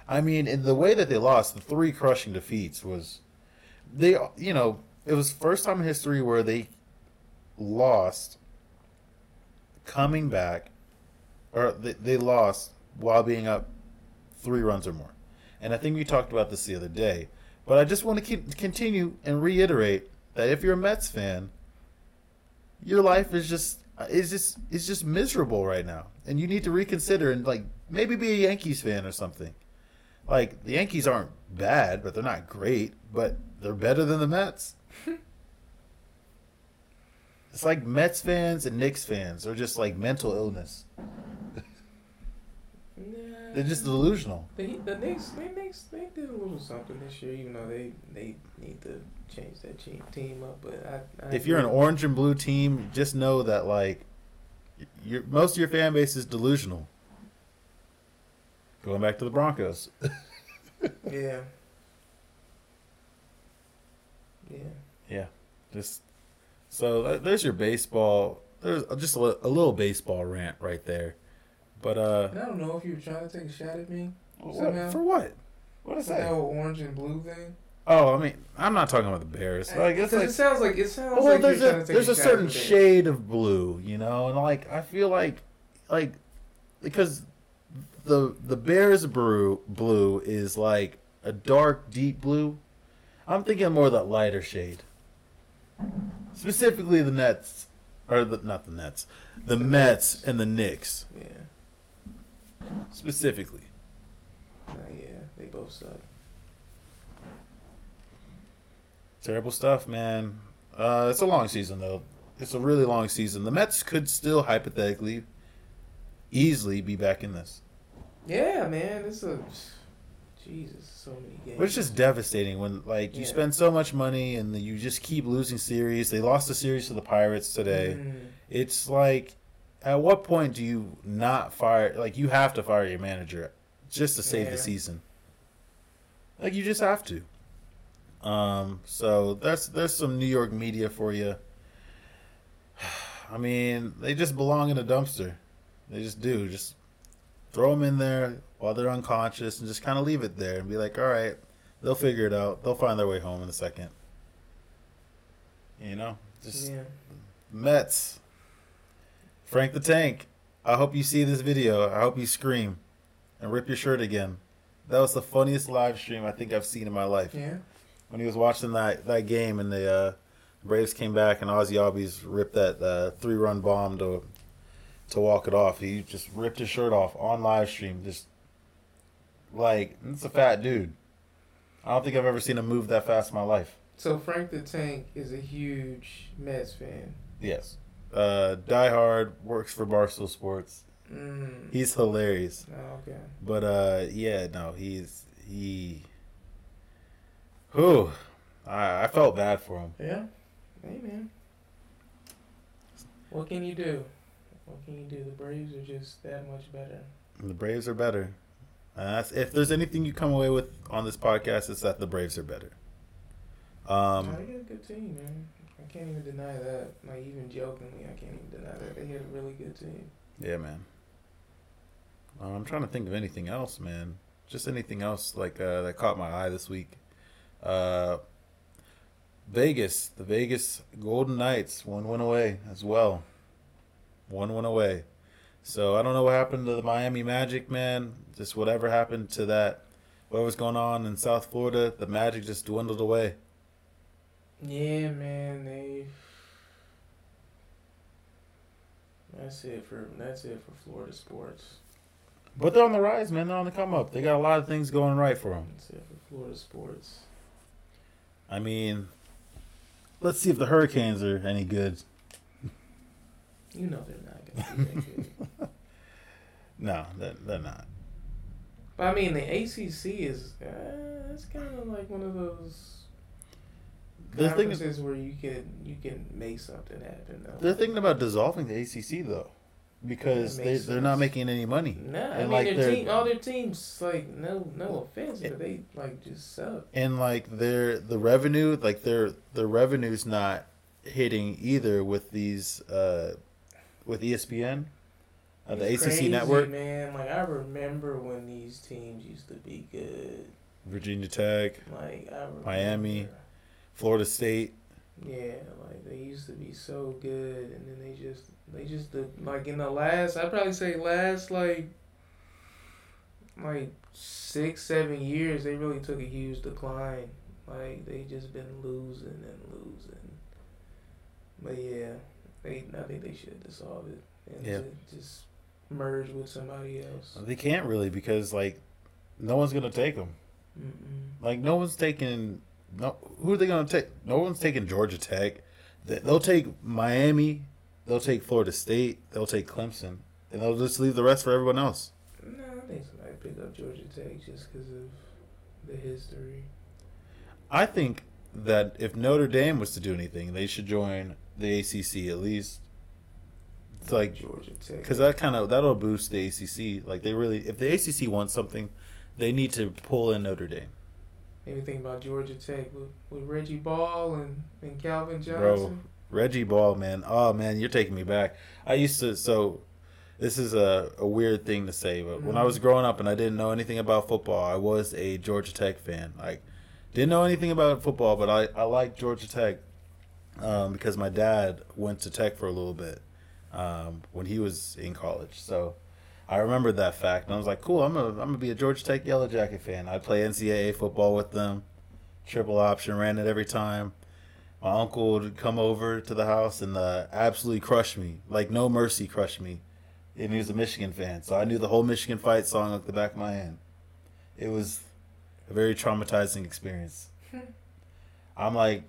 I mean, in the way that they lost, the three crushing defeats was they, you know, it was first time in history where they lost coming back, or they, they lost while being up three runs or more. And I think we talked about this the other day. But I just want to keep, continue and reiterate that if you're a Mets fan, your life is just is just is just miserable right now, and you need to reconsider and like maybe be a Yankees fan or something. Like the Yankees aren't bad, but they're not great, but they're better than the Mets. it's like Mets fans and Knicks fans are just like mental illness. nah, They're just delusional. The the Knicks, they Knicks, they did a little something this year, even though they they need to change that team team up. But I, I If you're an orange and blue team, just know that like your most of your fan base is delusional. Going back to the Broncos. yeah, yeah, Yeah. Just so there's your baseball. There's just a, a little baseball rant right there. But uh, and I don't know if you were trying to take a shot at me. what, for what? What is That that? whole orange and blue thing. Oh, I mean, I'm not talking about the Bears. Like it's like it sounds like it sounds well, like there's you're a there's a shot certain shade of blue, you know, and like I feel like like because the the Bears brew blue is like a dark deep blue. I'm thinking more of that lighter shade. Specifically the Nets or the not the Nets. The, The Mets Mets. and the Knicks Yeah, specifically. nah, yeah, they both suck. Terrible stuff, man. Uh, it's a long season though. It's a really long season. The Mets could still hypothetically easily be back in this. Yeah, man, it's a Jesus, so many games. It's just devastating when like you Yeah. spend so much money and you just keep losing series. They lost the series to the Pirates today. Mm. It's like at what point do you not fire like you have to fire your manager just to save Yeah. the season. Like you just have to. Um so that's there's some New York media for you. I mean, they just belong in a dumpster. They just do. Just throw them in there while they're unconscious and just kind of leave it there and be like, all right, they'll figure it out. They'll find their way home in a second. You know, just yeah. Mets. Frank the Tank. I hope you see this video. I hope you scream and rip your shirt again. That was the funniest live stream I think I've seen in my life. Yeah. When he was watching that, that game and the uh, Braves came back and Ozzie Albies ripped that uh, three run bomb to to walk it off. He just ripped his shirt off on live stream. Just like it's a fat dude. I don't think I've ever seen him move that fast in my life. So Frank the Tank is a huge Mets fan. Yes. Uh, Die Hard works for Barstool Sports. Mm. He's hilarious. Oh, okay. But uh, yeah, no, he's he. Whew, I I felt bad for him. Yeah. Hey man. What can you do? What can you do? The Braves are just that much better. The Braves are better. If there's anything you come away with on this podcast, it's that the Braves are better. Um, they got a good team, man. I can't even deny that. Like even jokingly, I can't even deny that they had a really good team. yeah, man. Uh, I'm trying to think of anything else, man. Just anything else like uh, that caught my eye this week. Uh, Vegas, the Vegas Golden Knights, one went away as well. One went away. So I don't know what happened to the Miami Magic, man. Just whatever happened to that, what was going on in South Florida, the Magic just dwindled away. Yeah, man, they. That's it for that's it for Florida sports. But they're on the rise, man. They're on the come up. They got a lot of things going right for them. That's it for Florida sports. I mean, let's see if the Hurricanes are any good. You know they're not gonna be that good. No, they're, they're not. But I mean, the ACC is uh, it's kind of like one of those The thing is, conferences where you can you can make something happen. Though. they're thinking about dissolving the ACC though, because they makes they're not making any money. Nah, I And, mean like, their team, all their teams like no no offense, but they like just suck. and like their the revenue like their their revenue's not hitting either with these uh with espn uh, the acc crazy, network man. Like I remember when these teams used to be good. virginia tech Like I remember, Miami. florida state Yeah, like they used to be so good, and then they just they just the like in the last I'd probably say last like like six seven years they really took a huge decline. Like they just been losing and losing. But yeah, they I think they should dissolve it and Yeah. just merge with somebody else. they can't really because like no one's gonna take them Mm-mm. like no one's taking no who are they gonna take no one's taking georgia tech They- they'll take miami they'll take florida state they'll take clemson and they'll just leave the rest for everyone else No, I think somebody pick up Georgia Tech just because of the history. I think that if Notre Dame was to do anything, they should join the ACC at least. It's like Georgia Tech. because that kind of that'll boost the ACC. Like they really, if the ACC wants something, they need to pull in Notre Dame. Anything about Georgia Tech with, with Reggie Ball and, and Calvin Johnson. Bro. Reggie Ball, man. Oh man, you're taking me back. I used to so. This is a, a weird thing to say, but when I was mm-hmm. growing up and I didn't know anything about football, I was a Georgia Tech fan. Like, didn't know anything about football, but I, I liked Georgia Tech um, because my dad went to Tech for a little bit um, when he was in college. So I remembered that fact, and I was like, cool, I'm gonna, I'm gonna be a Georgia Tech Yellow Jacket fan. I'd play NCAA football with them, triple option, ran it every time my uncle would come over to the house and uh, absolutely crush me, like no mercy, crush me. And he was a Michigan fan, so I knew the whole Michigan fight song at the back of my hand. It was a very traumatizing experience. I'm like,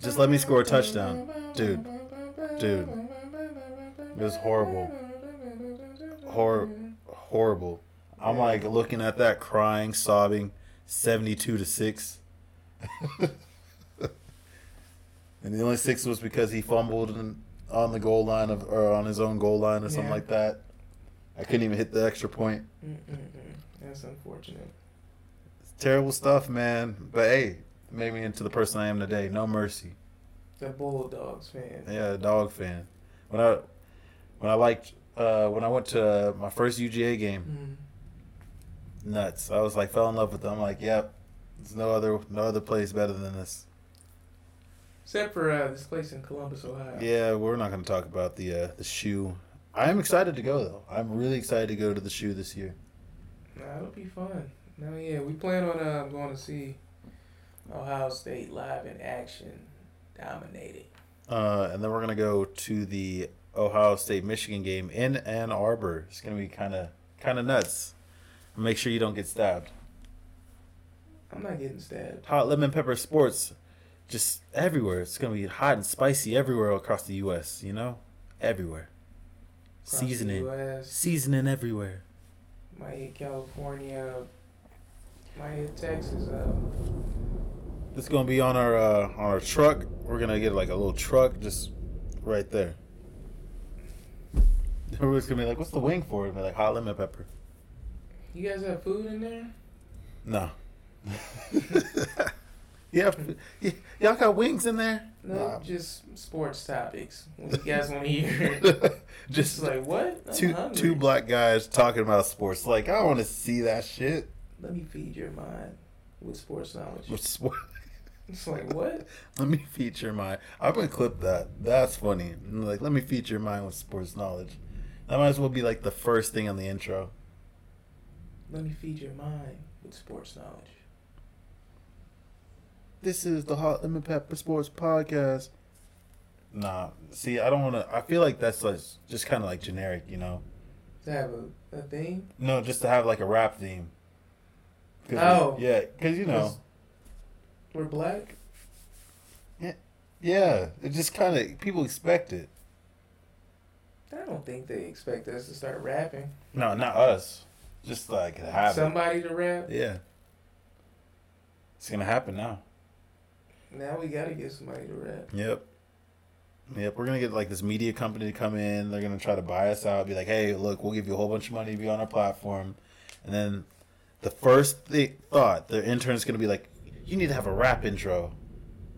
just let me score a touchdown, dude. Dude. It was horrible. Hor- horrible. I'm like looking at that, crying, sobbing, seventy-two to six. And the only six was because he fumbled in, on the goal line of or on his own goal line or something Yeah. like that. I couldn't even hit the extra point. Mm-mm-mm. That's unfortunate. It's terrible stuff, man. But hey, made me into the person I am today. No mercy. The Bulldogs fan. Yeah, dog fan. When I when I liked uh, when I went to my first UGA game, Mm. nuts. I was like fell in love with them. I'm like, yep. There's no other no other place better than this. Except for uh, this place in Columbus, Ohio. Yeah, we're not going to talk about the uh, the shoe. I am excited to go though. I'm really excited to go to the shoe this year. Nah, it'll be fun. No, yeah, we plan on uh, going to see Ohio State live in action, dominated. Uh, and then we're gonna go to the Ohio State Michigan game in Ann Arbor. It's gonna be kind of kind of nuts. Make sure you don't get stabbed. I'm not getting stabbed. Hot lemon pepper sports, just everywhere. It's gonna be hot and spicy everywhere across the U.S. You know, everywhere. Across Seasoning, seasoning everywhere. might hit California, might hit Texas. It's gonna be on our uh, on our truck. We're gonna get like a little truck just right there. Everybody's gonna be like, "What's the wing for?" And be like, "Hot lemon pepper." you guys have food in there? No. yeah, y- y'all got wings in there? No, Nah. just sports topics. What you guys want to hear? Just Just like what? I'm two hungry. two black guys talking about sports. Like I want to see that shit. Let me feed your mind with sports knowledge. With sport. It's like what? Let me feature my. I'm gonna clip that. That's funny. Like, let me feature mine with sports knowledge. That might as well be like the first thing on the intro. Let me feed your mind with sports knowledge. this is the Hot Lemon Pepper Sports Podcast. Nah, see, I don't want to. I feel like that's like, just kind of like generic, you know. To have a, a theme. No, just to have like a rap theme. 'Cause, Oh. yeah, because you know, 'Cause We're black. yeah, yeah. it just kind of people expect it. I don't think they expect us to start rapping. No, not us. Just like have Somebody to rap. Yeah, it's gonna happen now. Now we gotta get somebody to rap. Yep. Yep, we're gonna get like this media company to come in. They're gonna try to buy us out. Be like, hey, look, we'll give you a whole bunch of money to be on our platform, and then the first th- thought, their intern's gonna be like, you need to have a rap intro.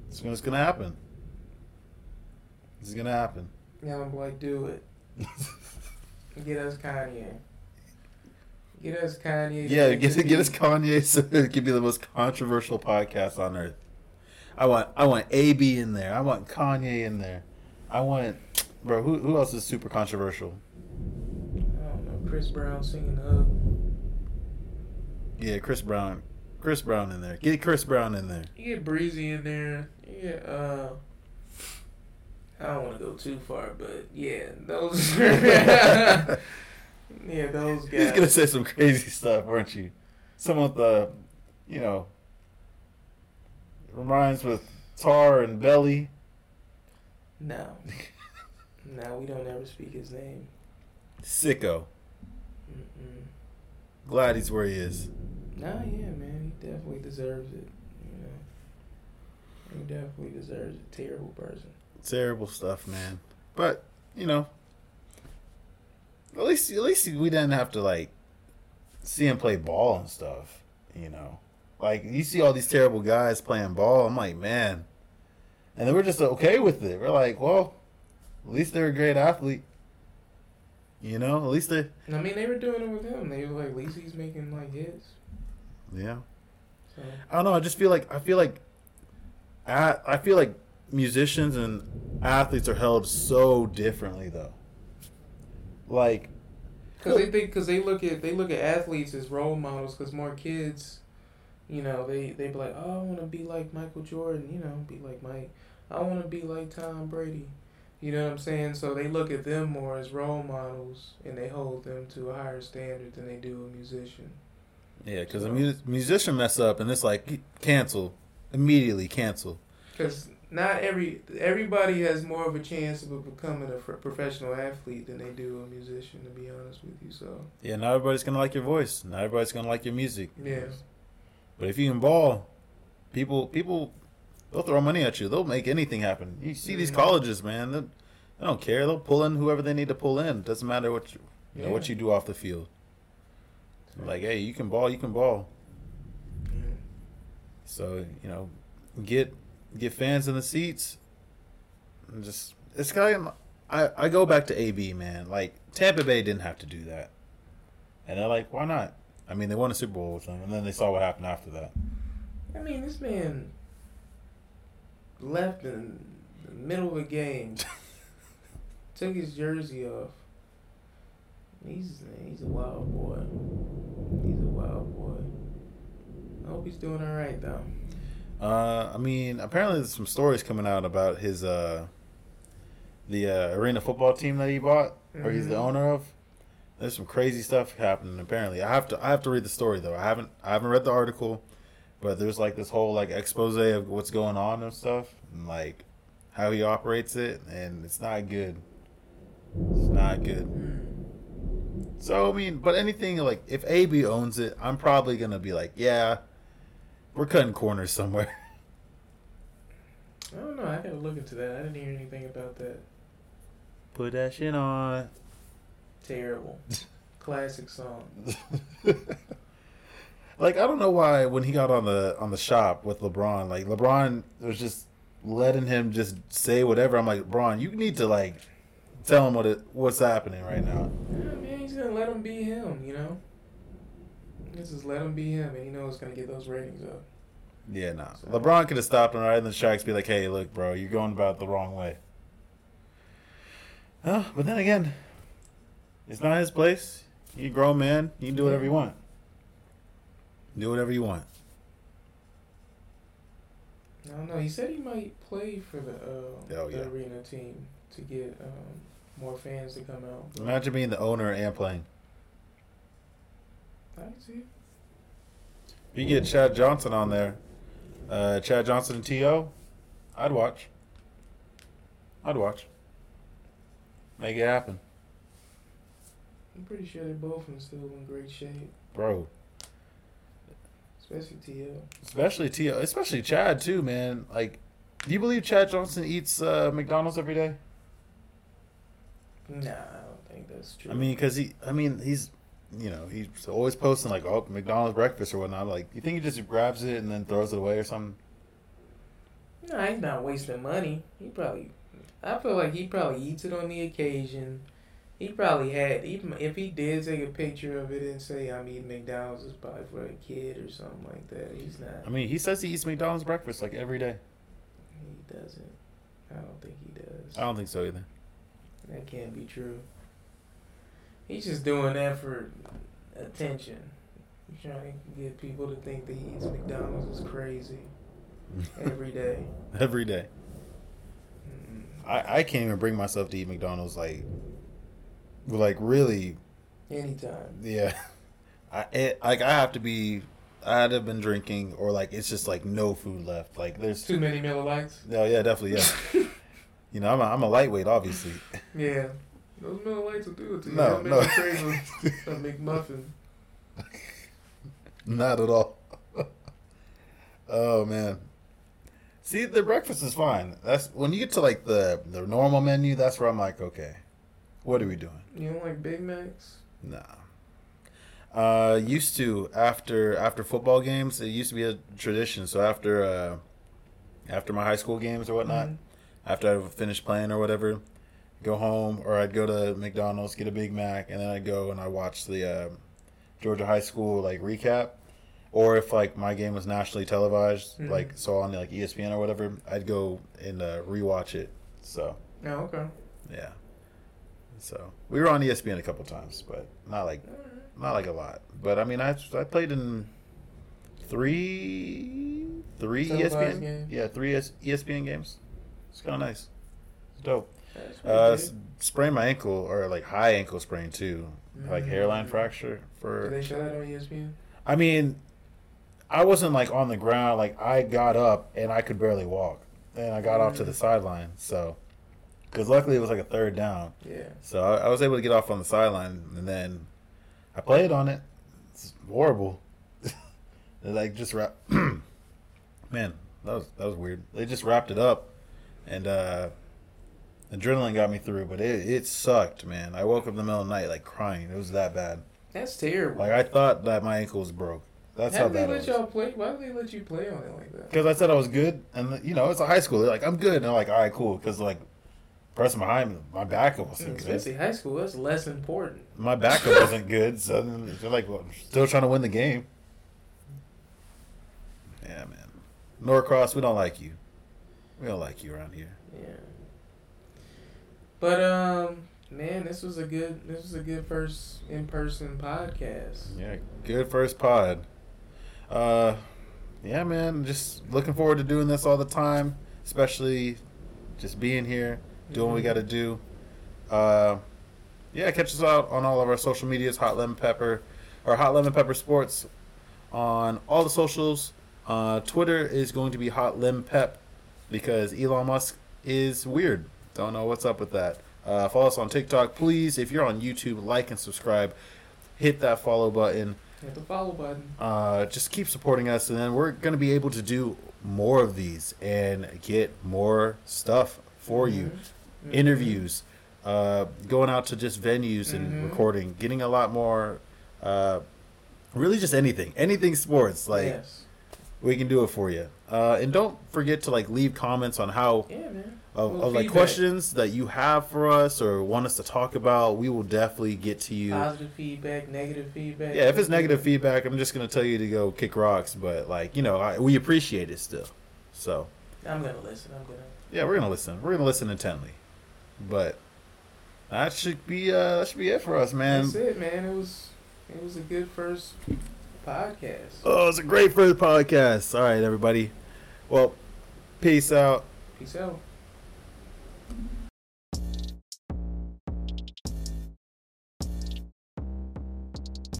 It's gonna, it's gonna happen. It's gonna happen. Yeah, I'm like, do it. Get us Kanye. Get us Kanye. Yeah, get get us. Kanye so it could be the most controversial podcast on earth. I want I want AB in there. I want Kanye in there. I want bro. Who who else is super controversial? I don't know. Chris Brown singing up. Yeah, Chris Brown. Chris Brown in there. Get Chris Brown in there. You get Breezy in there. Yeah. Uh, I don't want to go too far, but yeah, those. yeah, those guys. He's gonna say some crazy stuff, weren't you? Some of the, you know, reminds with Tar and Belly. No. no, we don't ever speak his name. Sicko. Mm-mm. Glad he's where he is. Nah, yeah, man, he definitely deserves it. You know, he definitely deserves a terrible person. Terrible stuff, man. But you know, at least at least we didn't have to like see him play ball and stuff. You know, like you see all these terrible guys playing ball. I'm like, man, and then we're just okay with it. We're like, well, at least they're a great athlete. You know, at least they, I mean, they were doing it with him. They were like, at least he's making like hits. Yeah. So I don't know. I just feel like I feel like I, I feel like musicians and athletes are held so differently though. Like Because they think, because they look at they look at athletes as role models. Because more kids, you know, they they be like, oh, I want to be like Michael Jordan. You know, be like Mike. I want to be like Tom Brady. You know what I'm saying? So they look at them more as role models, and they hold them to a higher standard than they do a musician. Yeah, because a mu- musician mess up and it's like cancel immediately cancel. Because not every everybody has more of a chance of becoming a professional athlete than they do a musician. To be honest with you, so Yeah, not everybody's gonna like your voice. Not everybody's gonna like your music. yeah. But if you can ball, people people they'll throw money at you. They'll make anything happen. You see these Mhm. colleges, man. They, they don't care. They'll pull in whoever they need to pull in. Doesn't matter what you, you know what you do off the field. Like, hey, you can ball, you can ball. Yeah. So you know, get get fans in the seats. And just it's kind of I I go back to AB man. Like Tampa Bay didn't have to do that, and they're like, why not? I mean, they won a Super Bowl with them, and then they saw what happened after that. I mean, this man left in the middle of a game, took his jersey off. He's he's a wild boy. He's a wild boy. I hope he's doing all right though. Uh, I mean, apparently there's some stories coming out about his uh, the uh, arena football team that he bought, or he's the Mhm. owner of. There's some crazy stuff happening. Apparently, I have to I have to read the story though. I haven't I haven't read the article, but there's like this whole like expose of what's going on and stuff, and like how he operates it, and it's not good. It's not good. So I mean, but anything like if AB owns it, I'm probably gonna be like, yeah, we're cutting corners somewhere. I don't know. I gotta look into that. I didn't hear anything about that. Put that shit on. Terrible. Classic song. like I don't know why when he got on the on the shop with LeBron, like LeBron was just letting him just say whatever. I'm like, LeBron, you need to like tell him what it what's happening right now. Yeah, man, he's gonna let him be him. You know. This is let him be him, and he knows it's gonna get those ratings up. Yeah, nah. So- LeBron could have stopped him right in the tracks, be like, hey, look, bro, you're going about the wrong way. Huh? But then again, it's not his place. You a grown man. You can do whatever you want. Do whatever you want. I don't know. He said he might play for the uh, Oh, the yeah. arena team to get um, more fans to come out. Imagine being the owner and playing. I see. If you get Chad Johnson on there, uh, Chad Johnson and T.O., I'd watch. I'd watch. Make it happen. I'm pretty sure they're both in still in great shape, Bro. especially To. Especially T.O., especially Chad, too, man. Like, do you believe Chad Johnson eats uh, McDonald's every day? Nah, I don't think that's true. I mean, because he, I mean, he's, you know, he's always posting, like, oh, McDonald's breakfast or whatnot. Like, you think he just grabs it and then throws it away or something? No, he's not wasting money. He probably, I feel like he probably eats it on the occasion. He probably had, even if he did take a picture of it and say I'm eating McDonald's, it's probably for a kid or something like that. He's not. I mean, he says he eats McDonald's breakfast, like, every day. He doesn't. I don't think he does. I don't think so either. That can't be true. He's just doing that for attention. He's trying to get people to think that he eats McDonald's is crazy every day. every day. Mm-mm. I, I can't even bring myself to eat McDonald's like like really Anytime. yeah. I it, like I have to be I had to have been drinking or like it's just like no food left. Like there's Too many Miller Lites. No, oh, yeah, definitely, yeah. you know, I'm a, I'm a lightweight obviously. Yeah. Those Miller Lites will do it to you. No, no. you a, McMuffin. Not at all. oh man. See, the breakfast is fine. That's when you get to like the the normal menu, that's where I'm like, okay. What are we doing? You don't like Big Macs? Nah. Uh, used to after after football games, it used to be a tradition. So after uh, after my high school games or whatnot, Mhm. After I finished playing or whatever, go home or I'd go to McDonald's get a Big Mac, and then I'd go and I watch the uh, Georgia high school like recap, or if like my game was nationally televised, Mhm. like so on like ESPN or whatever, I'd go and uh, rewatch it. So Oh, okay. yeah. So we were on ESPN a couple times, but not like not like a lot. But I mean, I I played in three three ESPN games? yeah three ES- ESPN games. It's kind of nice. It's dope. Uh, good. sprained my ankle or like high ankle sprain too, like hairline Mm. fracture. Do For they show that on ESPN? I mean, I wasn't like on the ground. Like I got up and I could barely walk, and I got off to the Mm. sideline. So, because luckily it was like a third down. Yeah. So I, I was able to get off on the sideline, and then I played on it. It's horrible. like just wrap. Man, that was that was weird. They just wrapped it up, and uh, adrenaline got me through, but it it sucked, man. I woke up in the middle of the night like crying. It was that bad. That's terrible. Like I thought that my ankle was broke. That's how how they bad it let was. y'all play? Why did they let you play on it like that? Because I said I was good, and you know it's a high school. They're like, I'm good, and I'm like, all right, cool. Because like, person behind me, my backup wasn't good. Especially high school, that's less important. my backup wasn't good, so they're like, well, still trying to win the game. Yeah, man. Norcross, we don't like you. We don't like you around here. Yeah. But um, man, this was a good this was a good first in person podcast. Yeah, good first pod. Uh, yeah, man. Just looking forward to doing this all the time, especially just being here, doing what we Mhm. got to do. Uh, yeah, catch us out on all of our social medias, Hot Lemon Pepper, or Hot Lemon Pepper Sports, on all the socials. Uh, Twitter is going to be Hot Lim Pep because Elon Musk is weird. Don't know what's up with that. Uh, follow us on TikTok, please. If you're on YouTube, like and subscribe. Hit that follow button. Hit the follow button. Uh, just keep supporting us, and then we're going to be able to do more of these and get more stuff for you Mhm. interviews, uh, going out to just venues and Mhm. recording, getting a lot more, uh, really just anything, anything sports. Like yes. We can do it for you. Uh, and don't forget to like leave comments on how Yeah, man. of, of like questions that you have for us or want us to talk about. We will definitely get to you. Positive feedback, negative feedback. Yeah, if it's negative feedback, I'm just gonna tell you to go kick rocks. But like you know, I, we appreciate it still. So I'm gonna listen. I'm gonna. yeah, we're gonna listen. We're gonna listen intently. But that should be uh that should be it for us, man. That's it, man. It was it was a good first podcast. Oh, it's a great first podcast. All right, everybody. Well, Peace out. Peace out.